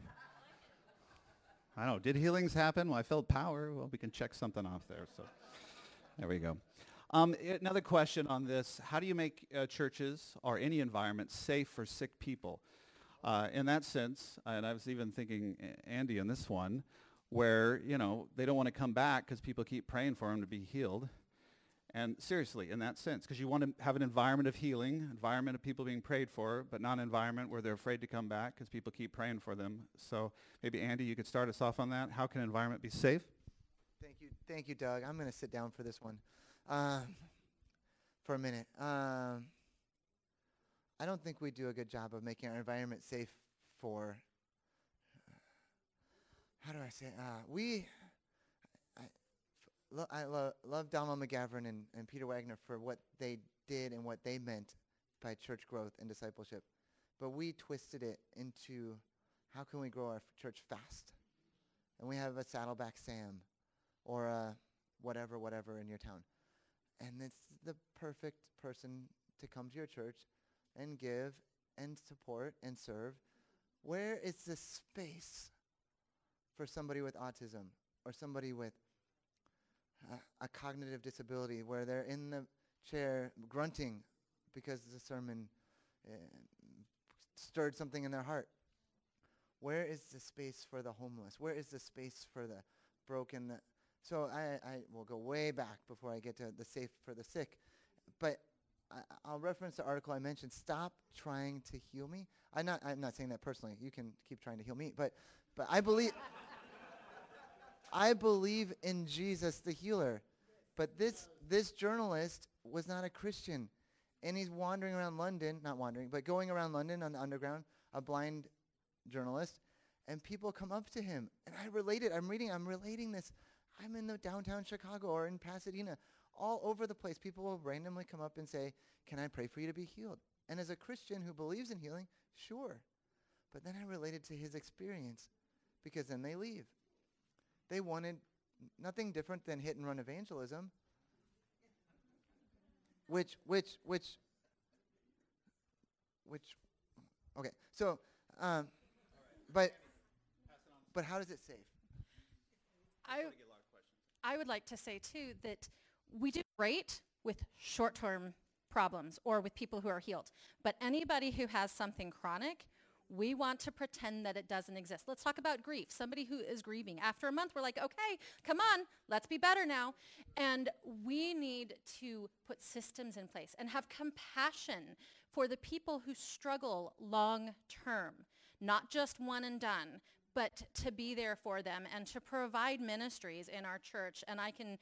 C: I don't know. Did healings happen? Well, I felt power. Well, we can check something off there. So there we go. Um, another question on this. How do you make uh, churches or any environment safe for sick people? Uh, in that sense, and I was even thinking, Andy, in this one, where, you know, they don't want to come back because people keep praying for them to be healed. And seriously, in that sense, because you want to have an environment of healing, environment of people being prayed for, but not an environment where they're afraid to come back because people keep praying for them. So maybe Andy, you could start us off on that. How can environment be safe?
E: Thank you, thank you, Doug. I'm going to sit down for this one, um, for a minute. Um, I don't think we do a good job of making our environment safe for how do I say? Uh, we, I, lo- I lo- love Donald McGavran and, and Peter Wagner for what they did and what they meant by church growth and discipleship. But we twisted it into how can we grow our f- church fast? And we have a Saddleback Sam or a whatever, whatever in your town. And it's the perfect person to come to your church and give and support and serve. Where is the space for somebody with autism or somebody with a, a cognitive disability where they're in the chair grunting because the sermon uh, stirred something in their heart. Where is the space for the homeless? Where is the space for the broken? The so I, I will go way back before I get to the safe for the sick. But I, I'll reference the article I mentioned. Stop trying to heal me. I'm not, I'm not saying that personally. You can keep trying to heal me. But, but I believe... I believe in Jesus the healer. But this, this journalist was not a Christian. And he's wandering around London, not wandering, but going around London on the underground, a blind journalist. And people come up to him. And I relate it. I'm reading, I'm relating this. I'm in the downtown Chicago or in Pasadena. All over the place, people will randomly come up and say, can I pray for you to be healed? And as a Christian who believes in healing, sure. But then I related to his experience because then they leave. They wanted nothing different than hit and run evangelism, which, which, which, which, okay. So, um, but, but how does it save?
F: I, I would like to say too that we do great with short-term problems or with people who are healed. But anybody who has something chronic, we want to pretend that it doesn't exist. Let's talk about grief. Somebody who is grieving. After a month, we're like, okay, come on, let's be better now. And we need to put systems in place and have compassion for the people who struggle long term, not just one and done, but to be there for them and to provide ministries in our church. And I can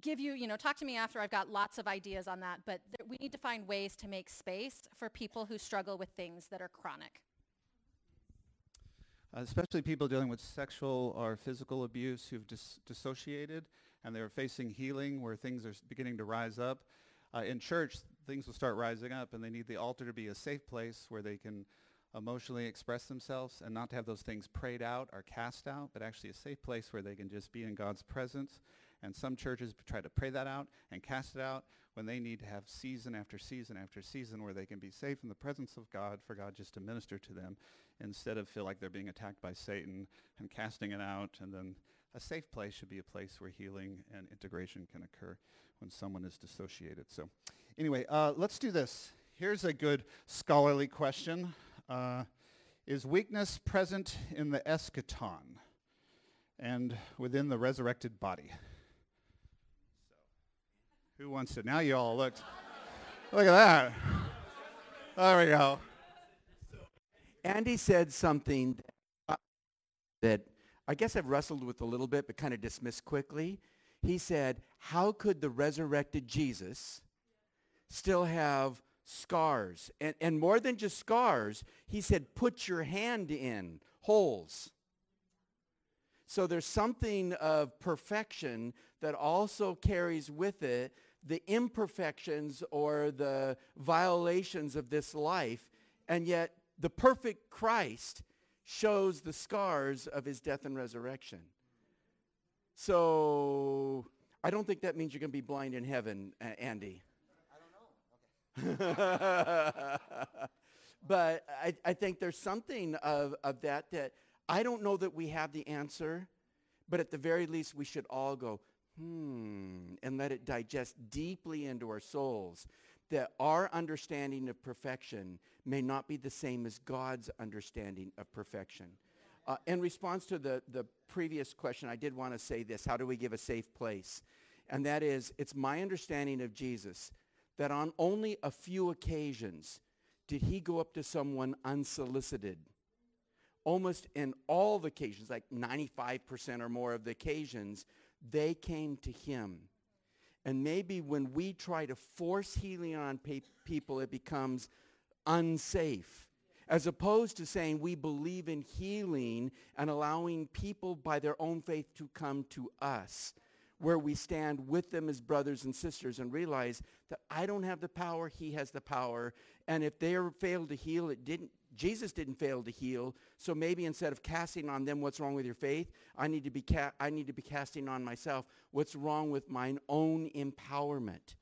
F: give you, you know, talk to me after I've got lots of ideas on that, but th- we need to find ways to make space for people who struggle with things that are chronic.
C: Uh, especially people dealing with sexual or physical abuse who've dis- dissociated and they're facing healing where things are beginning to rise up. Uh, in church, things will start rising up and they need the altar to be a safe place where they can emotionally express themselves and not to have those things prayed out or cast out, but actually a safe place where they can just be in God's presence. And some churches try to pray that out and cast it out when they need to have season after season after season where they can be safe in the presence of God for God just to minister to them instead of feel like they're being attacked by Satan and casting it out. And then a safe place should be a place where healing and integration can occur when someone is dissociated. So anyway, uh, let's do this. Here's a good scholarly question. Uh, is weakness present in the eschaton and within the resurrected body? So, who wants to? Now you all looked. Look at that. There we go.
A: Andy said something that I guess I've wrestled with a little bit, but kind of dismissed quickly. He said, how could the resurrected Jesus still have scars? And, and more than just scars, he said, put your hand in holes. So there's something of perfection that also carries with it the imperfections or the violations of this life. And yet the perfect Christ shows the scars of his death and resurrection. So I don't think that means you're going to be blind in heaven, Andy. But I, I think there's something of, of that that I don't know that we have the answer, but at the very least we should all go, hmm, and let it digest deeply into our souls that our understanding of perfection may not be the same as God's understanding of perfection. Uh, in response to the, the previous question, I did want to say this. How do we give a safe place? And that is, it's my understanding of Jesus that on only a few occasions did he go up to someone unsolicited. Almost in all the occasions, like 95% or more of the occasions, they came to him. And maybe when we try to force healing on pe- people, it becomes unsafe. As opposed to saying we believe in healing and allowing people by their own faith to come to us, where we stand with them as brothers and sisters and realize that I don't have the power, he has the power. And if they failed to heal, it didn't, Jesus didn't fail to heal. So maybe instead of casting on them what's wrong with your faith, I need to be, ca- I need to be casting on myself what's wrong with mine own empowerment.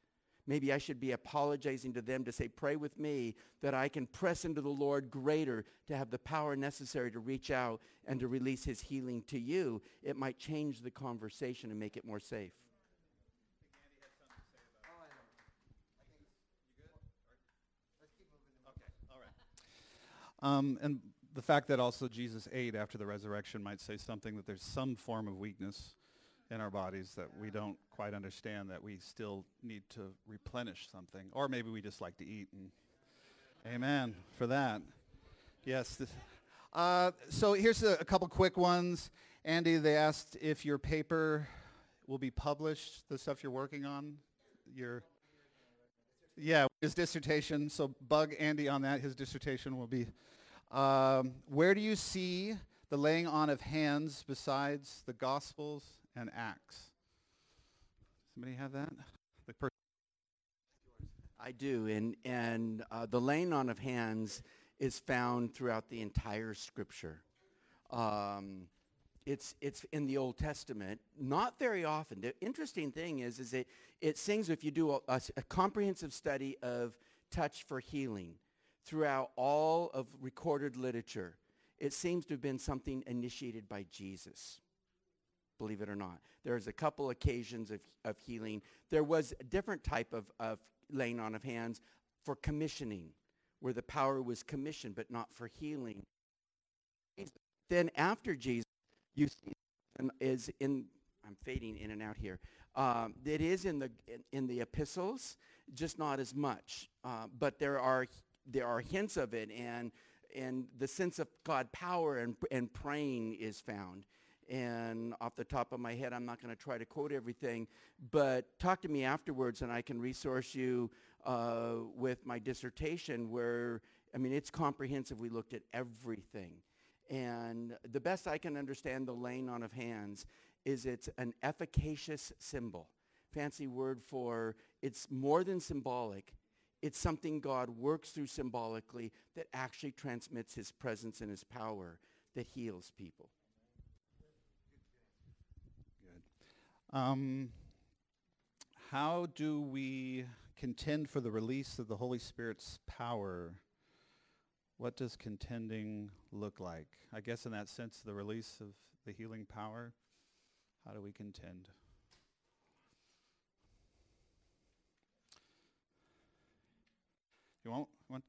A: Maybe I should be apologizing to them to say, pray with me that I can press into the Lord greater to have the power necessary to reach out and to release his healing to you. It might change the conversation and make it more safe.
C: Um, and the fact that also Jesus ate after the resurrection might say something that there's some form of weakness in our bodies that we don't quite understand that we still need to replenish something. Or maybe we just like to eat. And amen for that. Yes. Uh, so here's a, a couple quick ones. Andy, they asked if your paper will be published, the stuff you're working on. Your yeah, his dissertation. So bug Andy on that. His dissertation will be. Um, where do you see the laying on of hands besides the Gospels and Acts? Somebody have that? The per-
A: I do, and and uh, the laying on of hands is found throughout the entire Scripture. Um, it's it's in the Old Testament, not very often. The interesting thing is, is it it sings if you do a comprehensive study of touch for healing throughout all of recorded literature. It seems to have been something initiated by Jesus believe it or not. There's a couple occasions of, of healing. There was a different type of, of laying on of hands for commissioning, where the power was commissioned but not for healing. Then after Jesus, you see is in I'm fading in and out here. Um, it is in the in, in, the epistles, just not as much. Uh, but there are there are hints of it, and and the sense of God power and and praying is found. And off the top of my head, I'm not going to try to quote everything, but talk to me afterwards, and I can resource you uh, with my dissertation. Where I mean, it's comprehensive. We looked at everything. And the best I can understand the laying on of hands is it's an efficacious symbol. Fancy word for it's more than symbolic. It's something God works through symbolically that actually transmits his presence and his power that heals people.
C: Um, how do we contend for the release of the Holy Spirit's power what does contending look like? I guess in that sense, the release of the healing power. How do we contend? You won't want?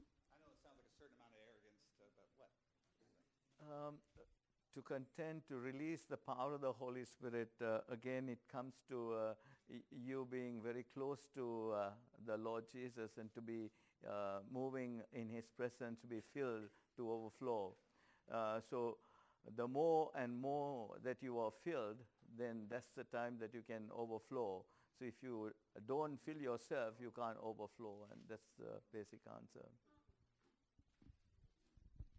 C: I know it sounds like a certain amount of arrogance, to, but
D: what? Um, to contend, to release the power of the Holy Spirit, uh, again, it comes to uh, you being very close to uh, the Lord Jesus and to be uh, moving in His presence, to be filled to overflow. Uh, so the more and more that you are filled, then that's the time that you can overflow. So if you don't fill yourself, you can't overflow, and that's the basic answer.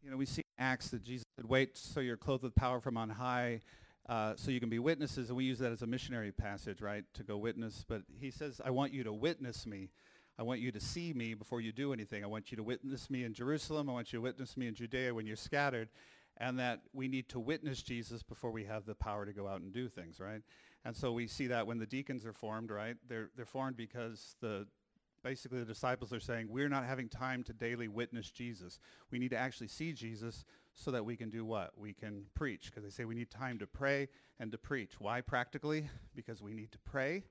C: You know, we see Acts that Jesus said, wait so you're clothed with power from on high uh, so you can be witnesses, and we use that as a missionary passage, right, to go witness. But he says, I want you to witness me. I want you to see me before you do anything. I want you to witness me in Jerusalem. I want you to witness me in Judea when you're scattered. And that we need to witness Jesus before we have the power to go out and do things, right? And so we see that when the deacons are formed, right? They're, they're formed because the basically the disciples are saying, we're not having time to daily witness Jesus. We need to actually see Jesus so that we can do what? We can preach because they say we need time to pray and to preach. Why practically? Because we need to pray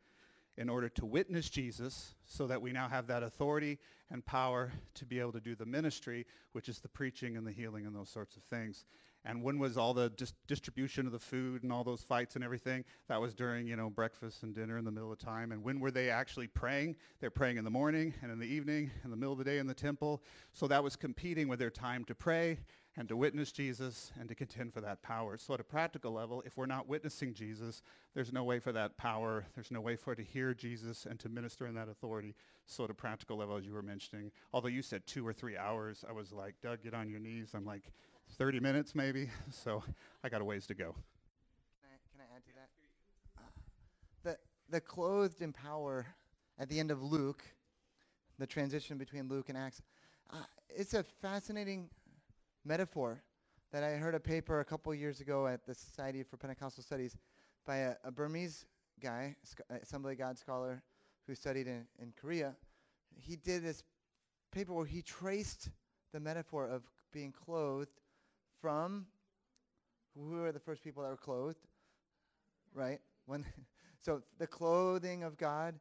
C: in order to witness Jesus so that we now have that authority and power to be able to do the ministry, which is the preaching and the healing and those sorts of things. And when was all the dis- distribution of the food and all those fights and everything? That was during, you know, breakfast and dinner in the middle of time. And when were they actually praying? They're praying in the morning and in the evening, in the middle of the day in the temple. So that was competing with their time to pray and to witness Jesus and to contend for that power. So at a practical level, if we're not witnessing Jesus, there's no way for that power, there's no way for it to hear Jesus and to minister in that authority. So at a practical level, as you were mentioning, although you said two or three hours, I was like, Doug, get on your knees. I'm like, 30 minutes maybe. So I got a ways to go.
E: Can I, can I add to that? Uh, the, the clothed in power at the end of Luke, the transition between Luke and Acts, uh, it's a fascinating metaphor that I heard a paper a couple years ago at the Society for Pentecostal Studies by a, a Burmese guy, sc- Assembly of God scholar who studied in, in Korea. He did this paper where he traced the metaphor of being clothed from who are the first people that were clothed, right? When so the clothing of God,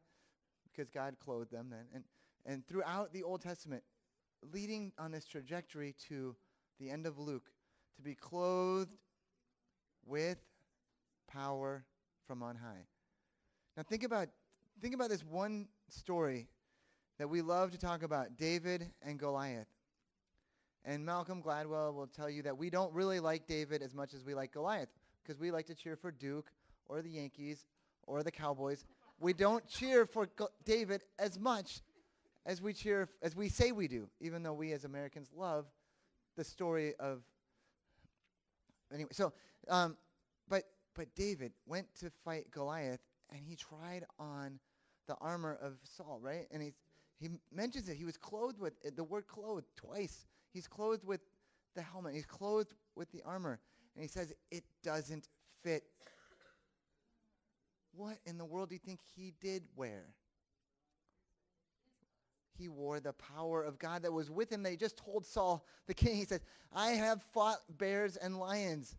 E: because God clothed them then, and and throughout the Old Testament, leading on this trajectory to the end of Luke, to be clothed with power from on high. Now think about think about this one story that we love to talk about, David and Goliath. And Malcolm Gladwell will tell you that we don't really like David as much as we like Goliath because we like to cheer for Duke or the Yankees or the Cowboys. we don't cheer for Go- David as much as we cheer as we say we do, even though we as Americans love the story of anyway. So, um, but but David went to fight Goliath, and he tried on the armor of Saul, right? And he he mentions it. He was clothed with the word "clothed" twice. He's clothed with the helmet. He's clothed with the armor. And he says, it doesn't fit. What in the world do you think he did wear? He wore the power of God that was with him. They just told Saul, the king, he says, I have fought bears and lions.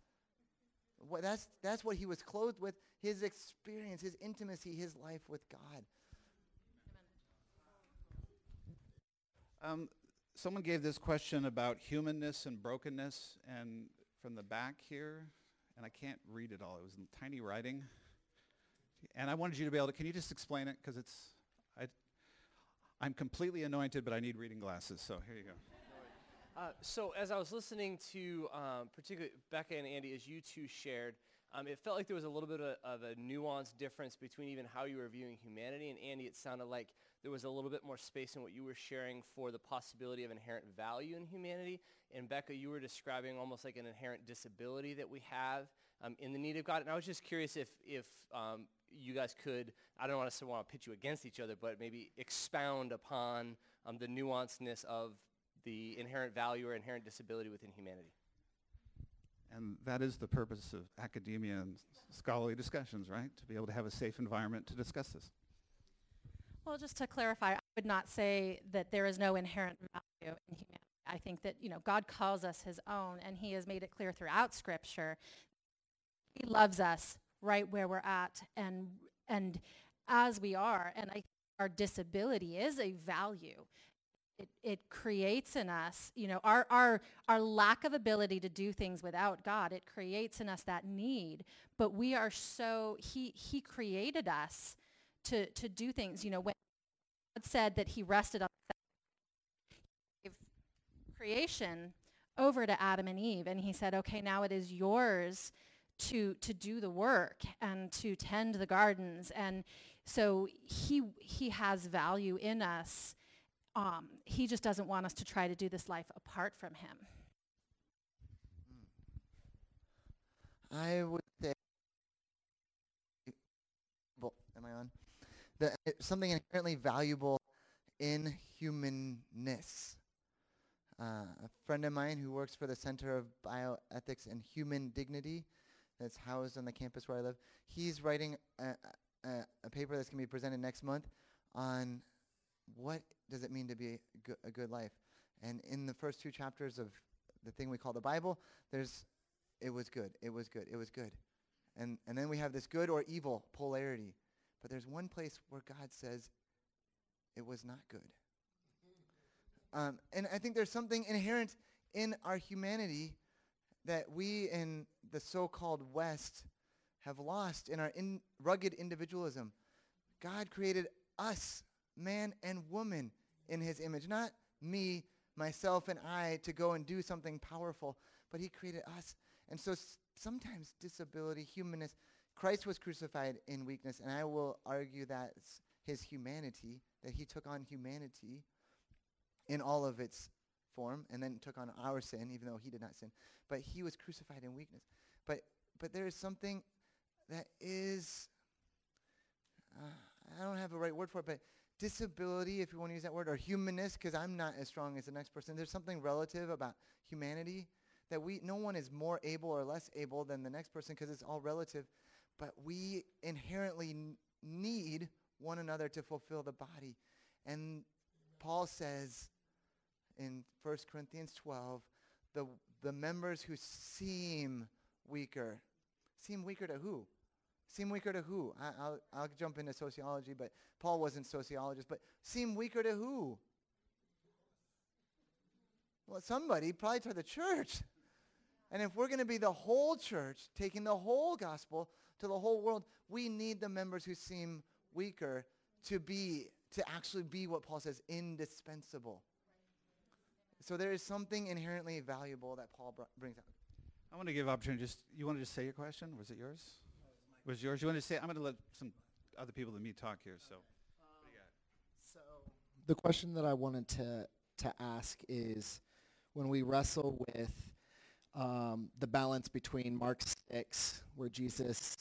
E: Well, that's, that's what he was clothed with, his experience, his intimacy, his life with God.
C: Um, someone gave this question about humanness and brokenness, and from the back here, and I can't read it all. It was in tiny writing, and I wanted you to be able to. Can you just explain it? Because it's, I, I'm completely anointed, but I need reading glasses. So here you go.
G: Uh, so as I was listening to um, particularly Becca and Andy, as you two shared, um, it felt like there was a little bit of, of a nuanced difference between even how you were viewing humanity. And Andy, it sounded like there was a little bit more space in what you were sharing for the possibility of inherent value in humanity. And Becca, you were describing almost like an inherent disability that we have um, in the need of God. And I was just curious if, if um, you guys could, I don't want to want to pit you against each other, but maybe expound upon um, the nuancedness of the inherent value or inherent disability within humanity.
C: And that is the purpose of academia and scholarly discussions, right? To be able to have a safe environment to discuss this.
F: Well, just to clarify, I would not say that there is no inherent value in humanity. I think that, you know, God calls us his own, and he has made it clear throughout Scripture. He loves us right where we're at and, and as we are. And I our disability is a value it, it creates in us, you know, our, our, our lack of ability to do things without God, it creates in us that need. But we are so, he, he created us to, to do things. You know, when God said that he rested on creation over to Adam and Eve, and he said, okay, now it is yours to, to do the work and to tend the gardens. And so he, he has value in us um, he just doesn't want us to try to do this life apart from him.
E: I would say, well, am I on? The, something inherently valuable in humanness. Uh, a friend of mine who works for the Center of Bioethics and Human Dignity, that's housed on the campus where I live, he's writing a, a, a paper that's going to be presented next month on what does it mean to be a good life? And in the first two chapters of the thing we call the Bible, there's, it was good, it was good, it was good. And, and then we have this good or evil polarity. But there's one place where God says it was not good. Um, and I think there's something inherent in our humanity that we in the so-called West have lost in our in rugged individualism. God created us man and woman in his image. Not me, myself, and I to go and do something powerful, but he created us. And so s- sometimes disability, humanness, Christ was crucified in weakness, and I will argue that his humanity, that he took on humanity in all of its form, and then took on our sin, even though he did not sin. But he was crucified in weakness. But but there is something that is, uh, I don't have a right word for it, but disability, if you want to use that word, or humanness, because I'm not as strong as the next person. There's something relative about humanity that we, no one is more able or less able than the next person because it's all relative. But we inherently need one another to fulfill the body. And Paul says in 1 Corinthians 12, the, the members who seem weaker, seem weaker to who? Seem weaker to who? I, will I'll jump into sociology, but Paul wasn't sociologist. But seem weaker to who? Well, somebody, probably to the church. And if we're going to be the whole church, taking the whole gospel to the whole world, we need the members who seem weaker to be, to actually be what Paul says, indispensable. So there is something inherently valuable that Paul br- brings out.
C: I want to give opportunity. Just you want to just say your question? Was it yours? was yours. You want to say? I'm going to let some other people than me talk here. So,
H: so the question that I wanted to to ask is, when we wrestle with um, the balance between Mark six, where Jesus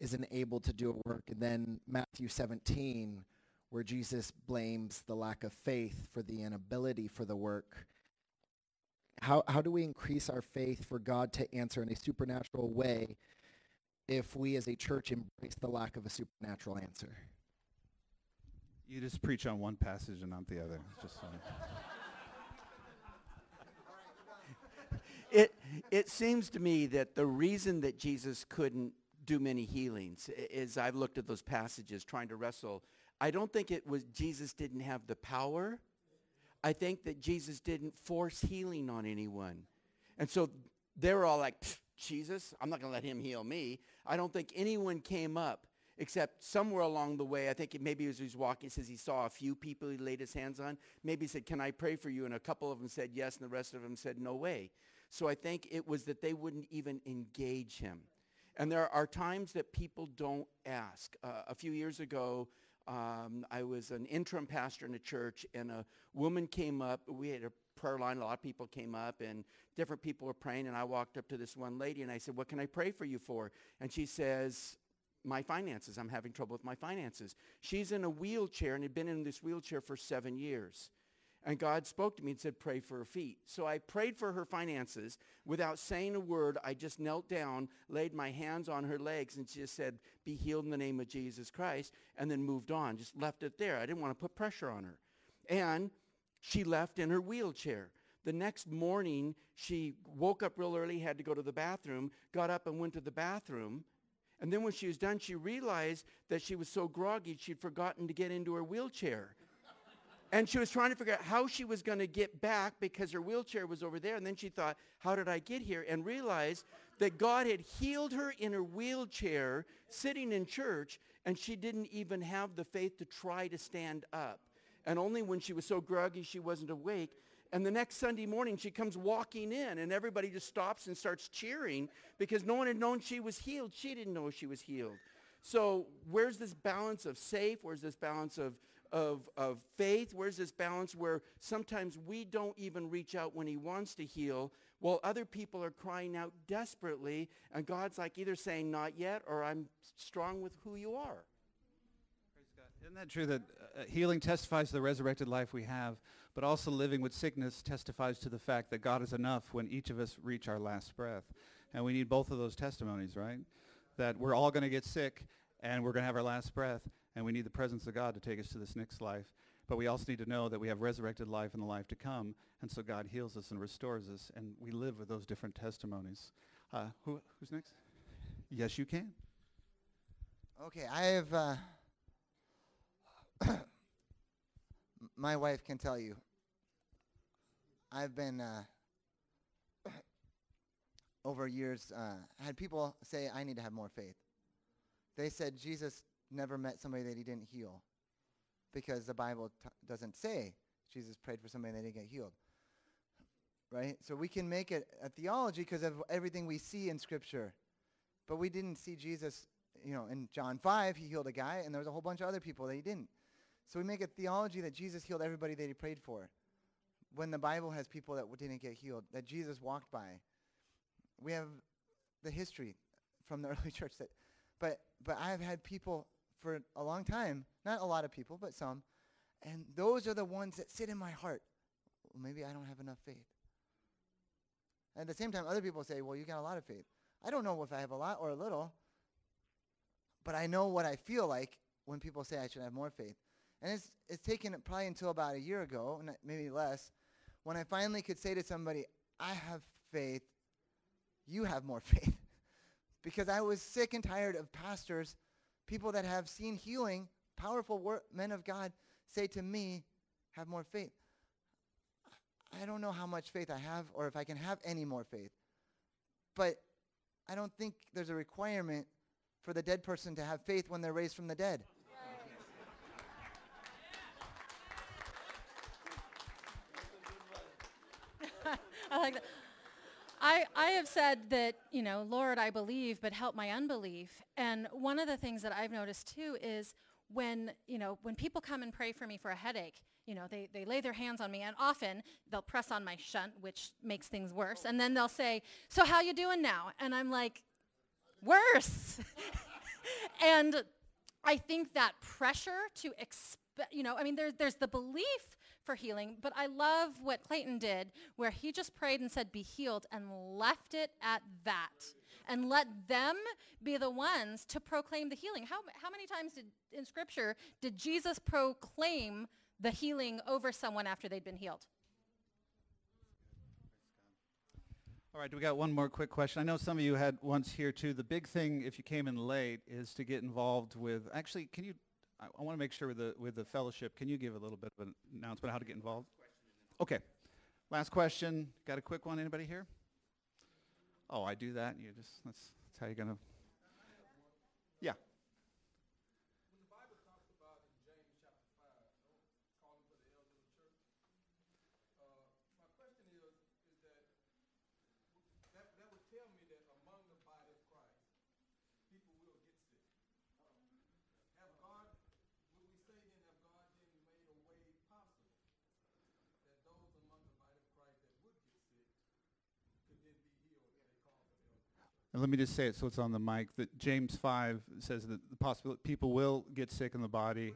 H: isn't able to do a work, and then Matthew 17, where Jesus blames the lack of faith for the inability for the work. How, how do we increase our faith for God to answer in a supernatural way if we as a church embrace the lack of a supernatural answer.
C: You just preach on one passage and not the other. Just
A: it, it seems to me that the reason that Jesus couldn't do many healings is I've looked at those passages trying to wrestle. I don't think it was Jesus didn't have the power. I think that Jesus didn't force healing on anyone. And so they were all like, Jesus, I'm not going to let him heal me. I don't think anyone came up except somewhere along the way, I think it, maybe as he was walking, it says he saw a few people he laid his hands on. Maybe he said, can I pray for you? And a couple of them said yes, and the rest of them said no way. So I think it was that they wouldn't even engage him. And there are times that people don't ask. Uh, a few years ago, um, I was an interim pastor in a church, and a woman came up. We had a prayer line. A lot of people came up, and different people were praying. And I walked up to this one lady, and I said, "What can I pray for you for?" And she says, "My finances. I'm having trouble with my finances." She's in a wheelchair and had been in this wheelchair for seven years. And God spoke to me and said, pray for her feet. So I prayed for her finances without saying a word. I just knelt down, laid my hands on her legs, and she just said, be healed in the name of Jesus Christ, and then moved on. Just left it there. I didn't want to put pressure on her. And she left in her wheelchair. The next morning, she woke up real early, had to go to the bathroom, got up and went to the bathroom. And then when she was done, she realized that she was so groggy, she'd forgotten to get into her wheelchair. And she was trying to figure out how she was going to get back because her wheelchair was over there. And then she thought, how did I get here? And realized that God had healed her in her wheelchair sitting in church and she didn't even have the faith to try to stand up. And only when she was so groggy she wasn't awake. And the next Sunday morning she comes walking in and everybody just stops and starts cheering because no one had known she was healed. She didn't know she was healed. So where's this balance of safe? Where's this balance of of, of faith? Where's this balance where sometimes we don't even reach out when he wants to heal while other people are crying out desperately and God's like either saying not yet or I'm strong with who you are.
C: Isn't that true that uh, healing testifies to the resurrected life we have, but also living with sickness testifies to the fact that God is enough when each of us reach our last breath. And we need both of those testimonies, right? That we're all going to get sick and we're going to have our last breath and we need the presence of God to take us to this next life. But we also need to know that we have resurrected life in the life to come, and so God heals us and restores us, and we live with those different testimonies. Uh, who, who's next? Yes, you can.
E: Okay, I have. Uh, my wife can tell you. I've been uh, over years uh, had people say I need to have more faith. They said Jesus never met somebody that he didn't heal because the Bible t- doesn't say Jesus prayed for somebody that didn't get healed. Right? So we can make it a theology because of everything we see in Scripture. But we didn't see Jesus, you know, in John 5, he healed a guy, and there was a whole bunch of other people that he didn't. So we make a theology that Jesus healed everybody that he prayed for. When the Bible has people that didn't get healed, that Jesus walked by. We have the history from the early church that, but, but I've had people for a long time, not a lot of people, but some, and those are the ones that sit in my heart. Well, maybe I don't have enough faith. At the same time, other people say, well, you got a lot of faith. I don't know if I have a lot or a little, but I know what I feel like when people say I should have more faith. And it's, it's taken probably until about a year ago, maybe less, when I finally could say to somebody, I have faith, you have more faith. because I was sick and tired of pastors, people that have seen healing, powerful wor- men of God, say to me, have more faith. I don't know how much faith I have or if I can have any more faith. But I don't think there's a requirement for the dead person to have faith when they're raised from the dead.
F: I like that. I, I have said that, you know, Lord, I believe, but help my unbelief. And one of the things that I've noticed too is when, you know, when people come and pray for me for a headache, you know, they, they lay their hands on me and often they'll press on my shunt, which makes things worse. And then they'll say, so how you doing now? And I'm like, worse. and I think that pressure to expect, you know, I mean, there's, there's the belief for healing, but I love what Clayton did, where he just prayed and said, be healed, and left it at that. And let them be the ones to proclaim the healing. How, how many times did, in Scripture did Jesus proclaim the healing over someone after they'd been healed?
C: All right, we got one more quick question. I know some of you had once here too. The big thing, if you came in late, is to get involved with. Actually, can you? I, I want to make sure with the with the fellowship. Can you give a little bit of an announcement how to get involved? Okay. Last question. Got a quick one? Anybody here? Oh, I do that. You just that's, that's how you're gonna. Yeah. And let me just say it so it's on the mic that James 5 says that the possibility people will get sick in the body.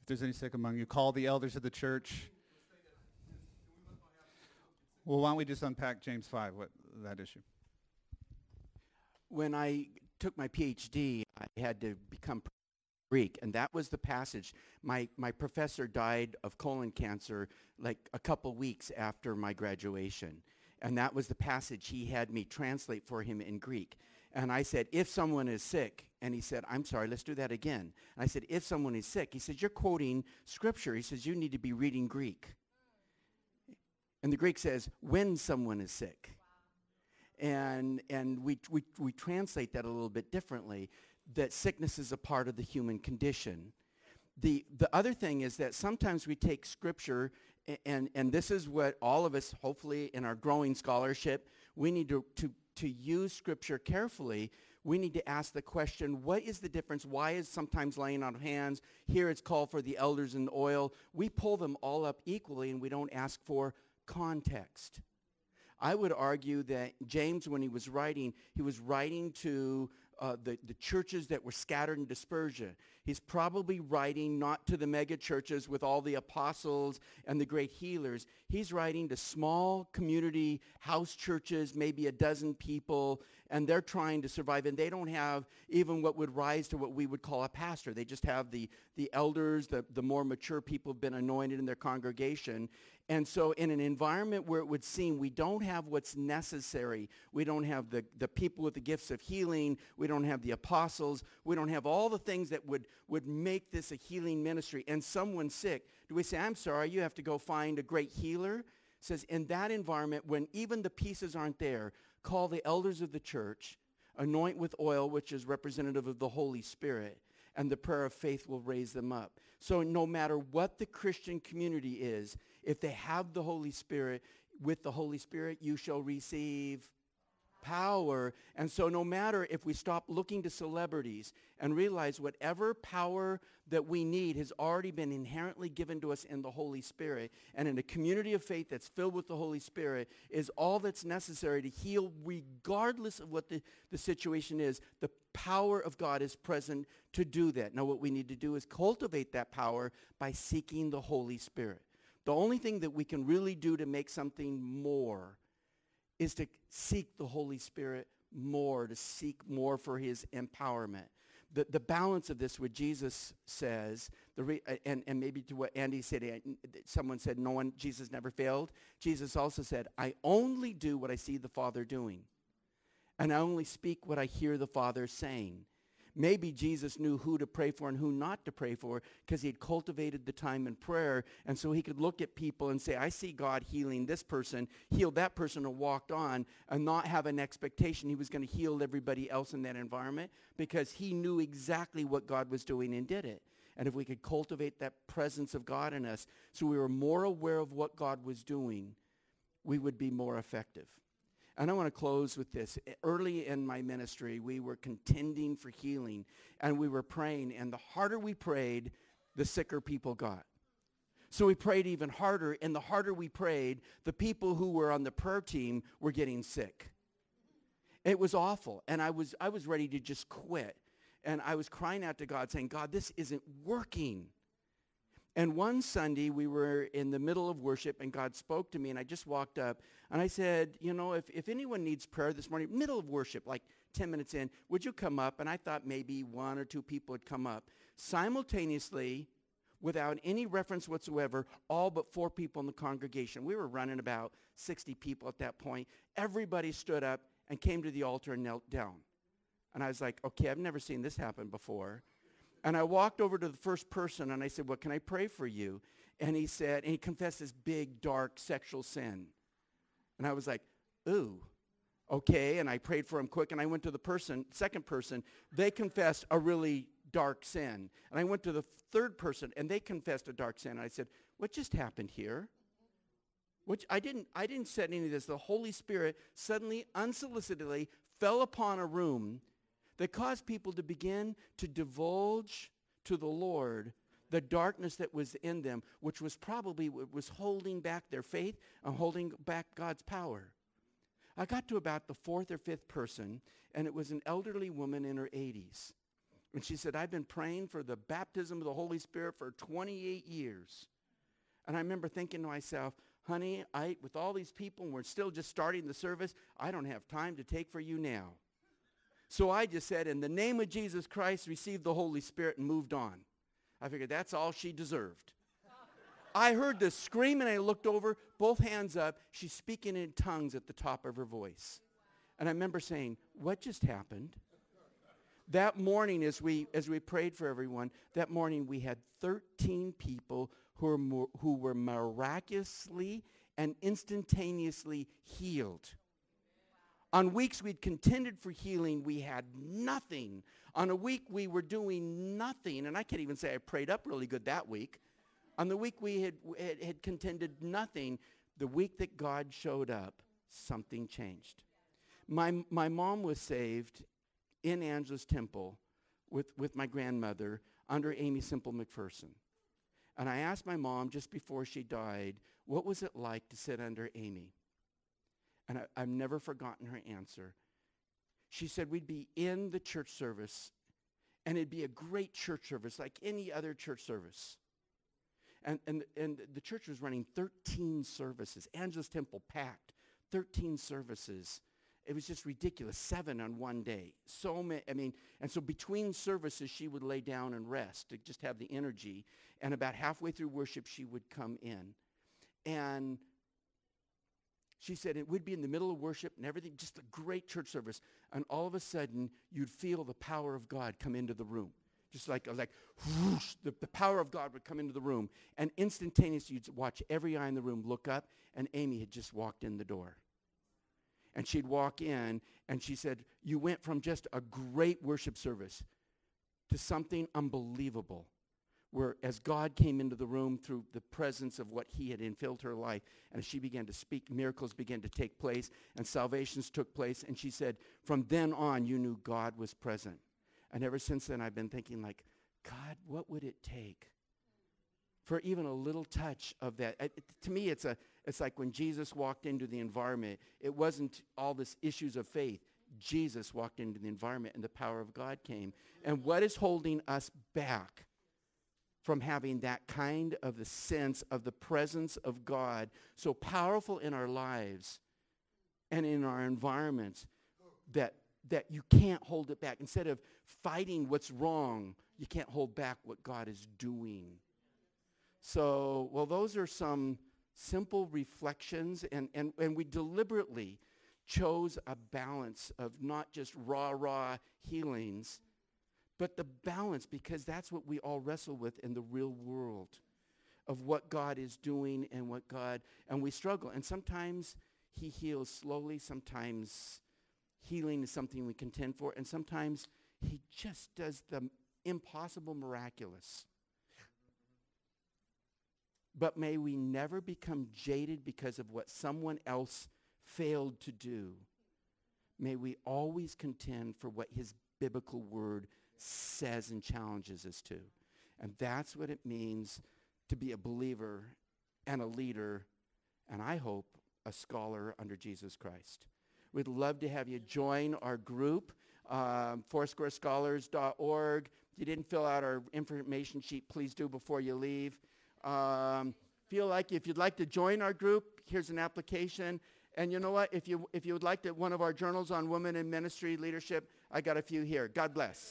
C: If there's any sick among you, call the elders of the church. Well, why don't we just unpack James 5, what that issue?
A: When I took my PhD, I had to become Greek, and that was the passage. My, my professor died of colon cancer like a couple weeks after my graduation. And that was the passage he had me translate for him in Greek. And I said, if someone is sick, and he said, I'm sorry, let's do that again. And I said, if someone is sick, he says, you're quoting scripture. He says, you need to be reading Greek. And the Greek says, when someone is sick. And, and we, we, we translate that a little bit differently, that sickness is a part of the human condition. The, the other thing is that sometimes we take scripture and, and this is what all of us, hopefully in our growing scholarship, we need to, to, to use scripture carefully. We need to ask the question, what is the difference? Why is sometimes laying on hands? Here it's called for the elders and oil. We pull them all up equally and we don't ask for context. I would argue that James, when he was writing, he was writing to uh, the, the churches that were scattered in dispersion. He's probably writing not to the mega churches with all the apostles and the great healers. He's writing to small community house churches, maybe a dozen people, and they're trying to survive. And they don't have even what would rise to what we would call a pastor. They just have the, the elders, the, the more mature people have been anointed in their congregation. And so in an environment where it would seem we don't have what's necessary, we don't have the, the people with the gifts of healing, we don't have the apostles, we don't have all the things that would, would make this a healing ministry, and someone's sick, do we say, I'm sorry, you have to go find a great healer? Says in that environment, when even the pieces aren't there, call the elders of the church, anoint with oil, which is representative of the Holy Spirit, and the prayer of faith will raise them up. So no matter what the Christian community is, if they have the Holy Spirit, with the Holy Spirit you shall receive power. And so no matter if we stop looking to celebrities and realize whatever power that we need has already been inherently given to us in the Holy Spirit and in a community of faith that's filled with the Holy Spirit is all that's necessary to heal regardless of what the, the situation is. The power of God is present to do that. Now what we need to do is cultivate that power by seeking the Holy Spirit. The only thing that we can really do to make something more is to seek the Holy Spirit more, to seek more for his empowerment. The, the balance of this, what Jesus says, the re, uh, and, and maybe to what Andy said, eh, someone said, no one, Jesus never failed. Jesus also said, I only do what I see the Father doing. And I only speak what I hear the Father saying. Maybe Jesus knew who to pray for and who not to pray for because he had cultivated the time in prayer. And so he could look at people and say, I see God healing this person, healed that person and walked on and not have an expectation he was going to heal everybody else in that environment because he knew exactly what God was doing and did it. And if we could cultivate that presence of God in us so we were more aware of what God was doing, we would be more effective. And I want to close with this. Early in my ministry, we were contending for healing and we were praying. And the harder we prayed, the sicker people got. So we prayed even harder. And the harder we prayed, the people who were on the prayer team were getting sick. It was awful. And I was, I was ready to just quit. And I was crying out to God saying, God, this isn't working. And one Sunday we were in the middle of worship and God spoke to me and I just walked up and I said, you know, if, if anyone needs prayer this morning, middle of worship, like 10 minutes in, would you come up? And I thought maybe one or two people would come up. Simultaneously, without any reference whatsoever, all but four people in the congregation. We were running about 60 people at that point. Everybody stood up and came to the altar and knelt down. And I was like, okay, I've never seen this happen before. And I walked over to the first person and I said, well, can I pray for you? And he said, and he confessed this big, dark sexual sin. And I was like, ooh, okay. And I prayed for him quick. And I went to the person, second person. They confessed a really dark sin. And I went to the third person, and they confessed a dark sin. And I said, what just happened here? Which I didn't, I didn't set any of this. The Holy Spirit suddenly, unsolicitedly, fell upon a room that caused people to begin to divulge to the Lord the darkness that was in them, which was probably what was holding back their faith and holding back God's power. I got to about the fourth or fifth person, and it was an elderly woman in her 80s. And she said, I've been praying for the baptism of the Holy Spirit for 28 years. And I remember thinking to myself, honey, I, with all these people, and we're still just starting the service, I don't have time to take for you now. So I just said, in the name of Jesus Christ, receive the Holy Spirit and moved on. I figured that's all she deserved. I heard the scream and I looked over, both hands up. She's speaking in tongues at the top of her voice. And I remember saying, what just happened? That morning as we, as we prayed for everyone, that morning we had 13 people who were, who were miraculously and instantaneously healed. On weeks we'd contended for healing, we had nothing. On a week we were doing nothing, and I can't even say I prayed up really good that week. On the week we had, had, had contended nothing, the week that God showed up, something changed. My, my mom was saved in Angelus temple with, with my grandmother under Aimee Semple McPherson. And I asked my mom just before she died, what was it like to sit under Aimee? And I, I've never forgotten her answer. She said we'd be in the church service, and it'd be a great church service like any other church service. And, and, and the church was running 13 services. Angelus Temple packed, 13 services. It was just ridiculous, seven on one day. So many, I mean, and so between services, she would lay down and rest to just have the energy. And about halfway through worship, she would come in. And she said it would be in the middle of worship and everything, just a great church service. And all of a sudden, you'd feel the power of God come into the room. Just like, like whoosh, the, the power of God would come into the room. And instantaneously, you'd watch every eye in the room look up, and Aimee had just walked in the door. And she'd walk in, and she said, you went from just a great worship service to something unbelievable where as God came into the room through the presence of what he had infilled her life, and she began to speak, miracles began to take place, and salvations took place, and she said, from then on, you knew God was present. And ever since then, I've been thinking like, God, what would it take for even a little touch of that? It, to me, it's, a, it's like when Jesus walked into the environment, it wasn't all this issues of faith. Jesus walked into the environment and the power of God came. And what is holding us back from having that kind of the sense of the presence of God so powerful in our lives and in our environments that, that you can't hold it back. Instead of fighting what's wrong, you can't hold back what God is doing. So, well, those are some simple reflections, and, and, and we deliberately chose a balance of not just raw, raw healings, but the balance, because that's what we all wrestle with in the real world of what God is doing and what God, and we struggle. And sometimes he heals slowly. Sometimes healing is something we contend for. And sometimes he just does the impossible miraculous. But may we never become jaded because of what someone else failed to do. May we always contend for what his biblical word says and challenges us to. And that's what it means to be a believer and a leader, and I hope a scholar under Jesus Christ. We'd love to have you join our group, um, foursquarescholars.org. If you didn't fill out our information sheet, please do before you leave. Um, feel like if you'd like to join our group, here's an application. And you know what? If you, if you would like to, one of our journals on women in ministry leadership, I got a few here. God bless.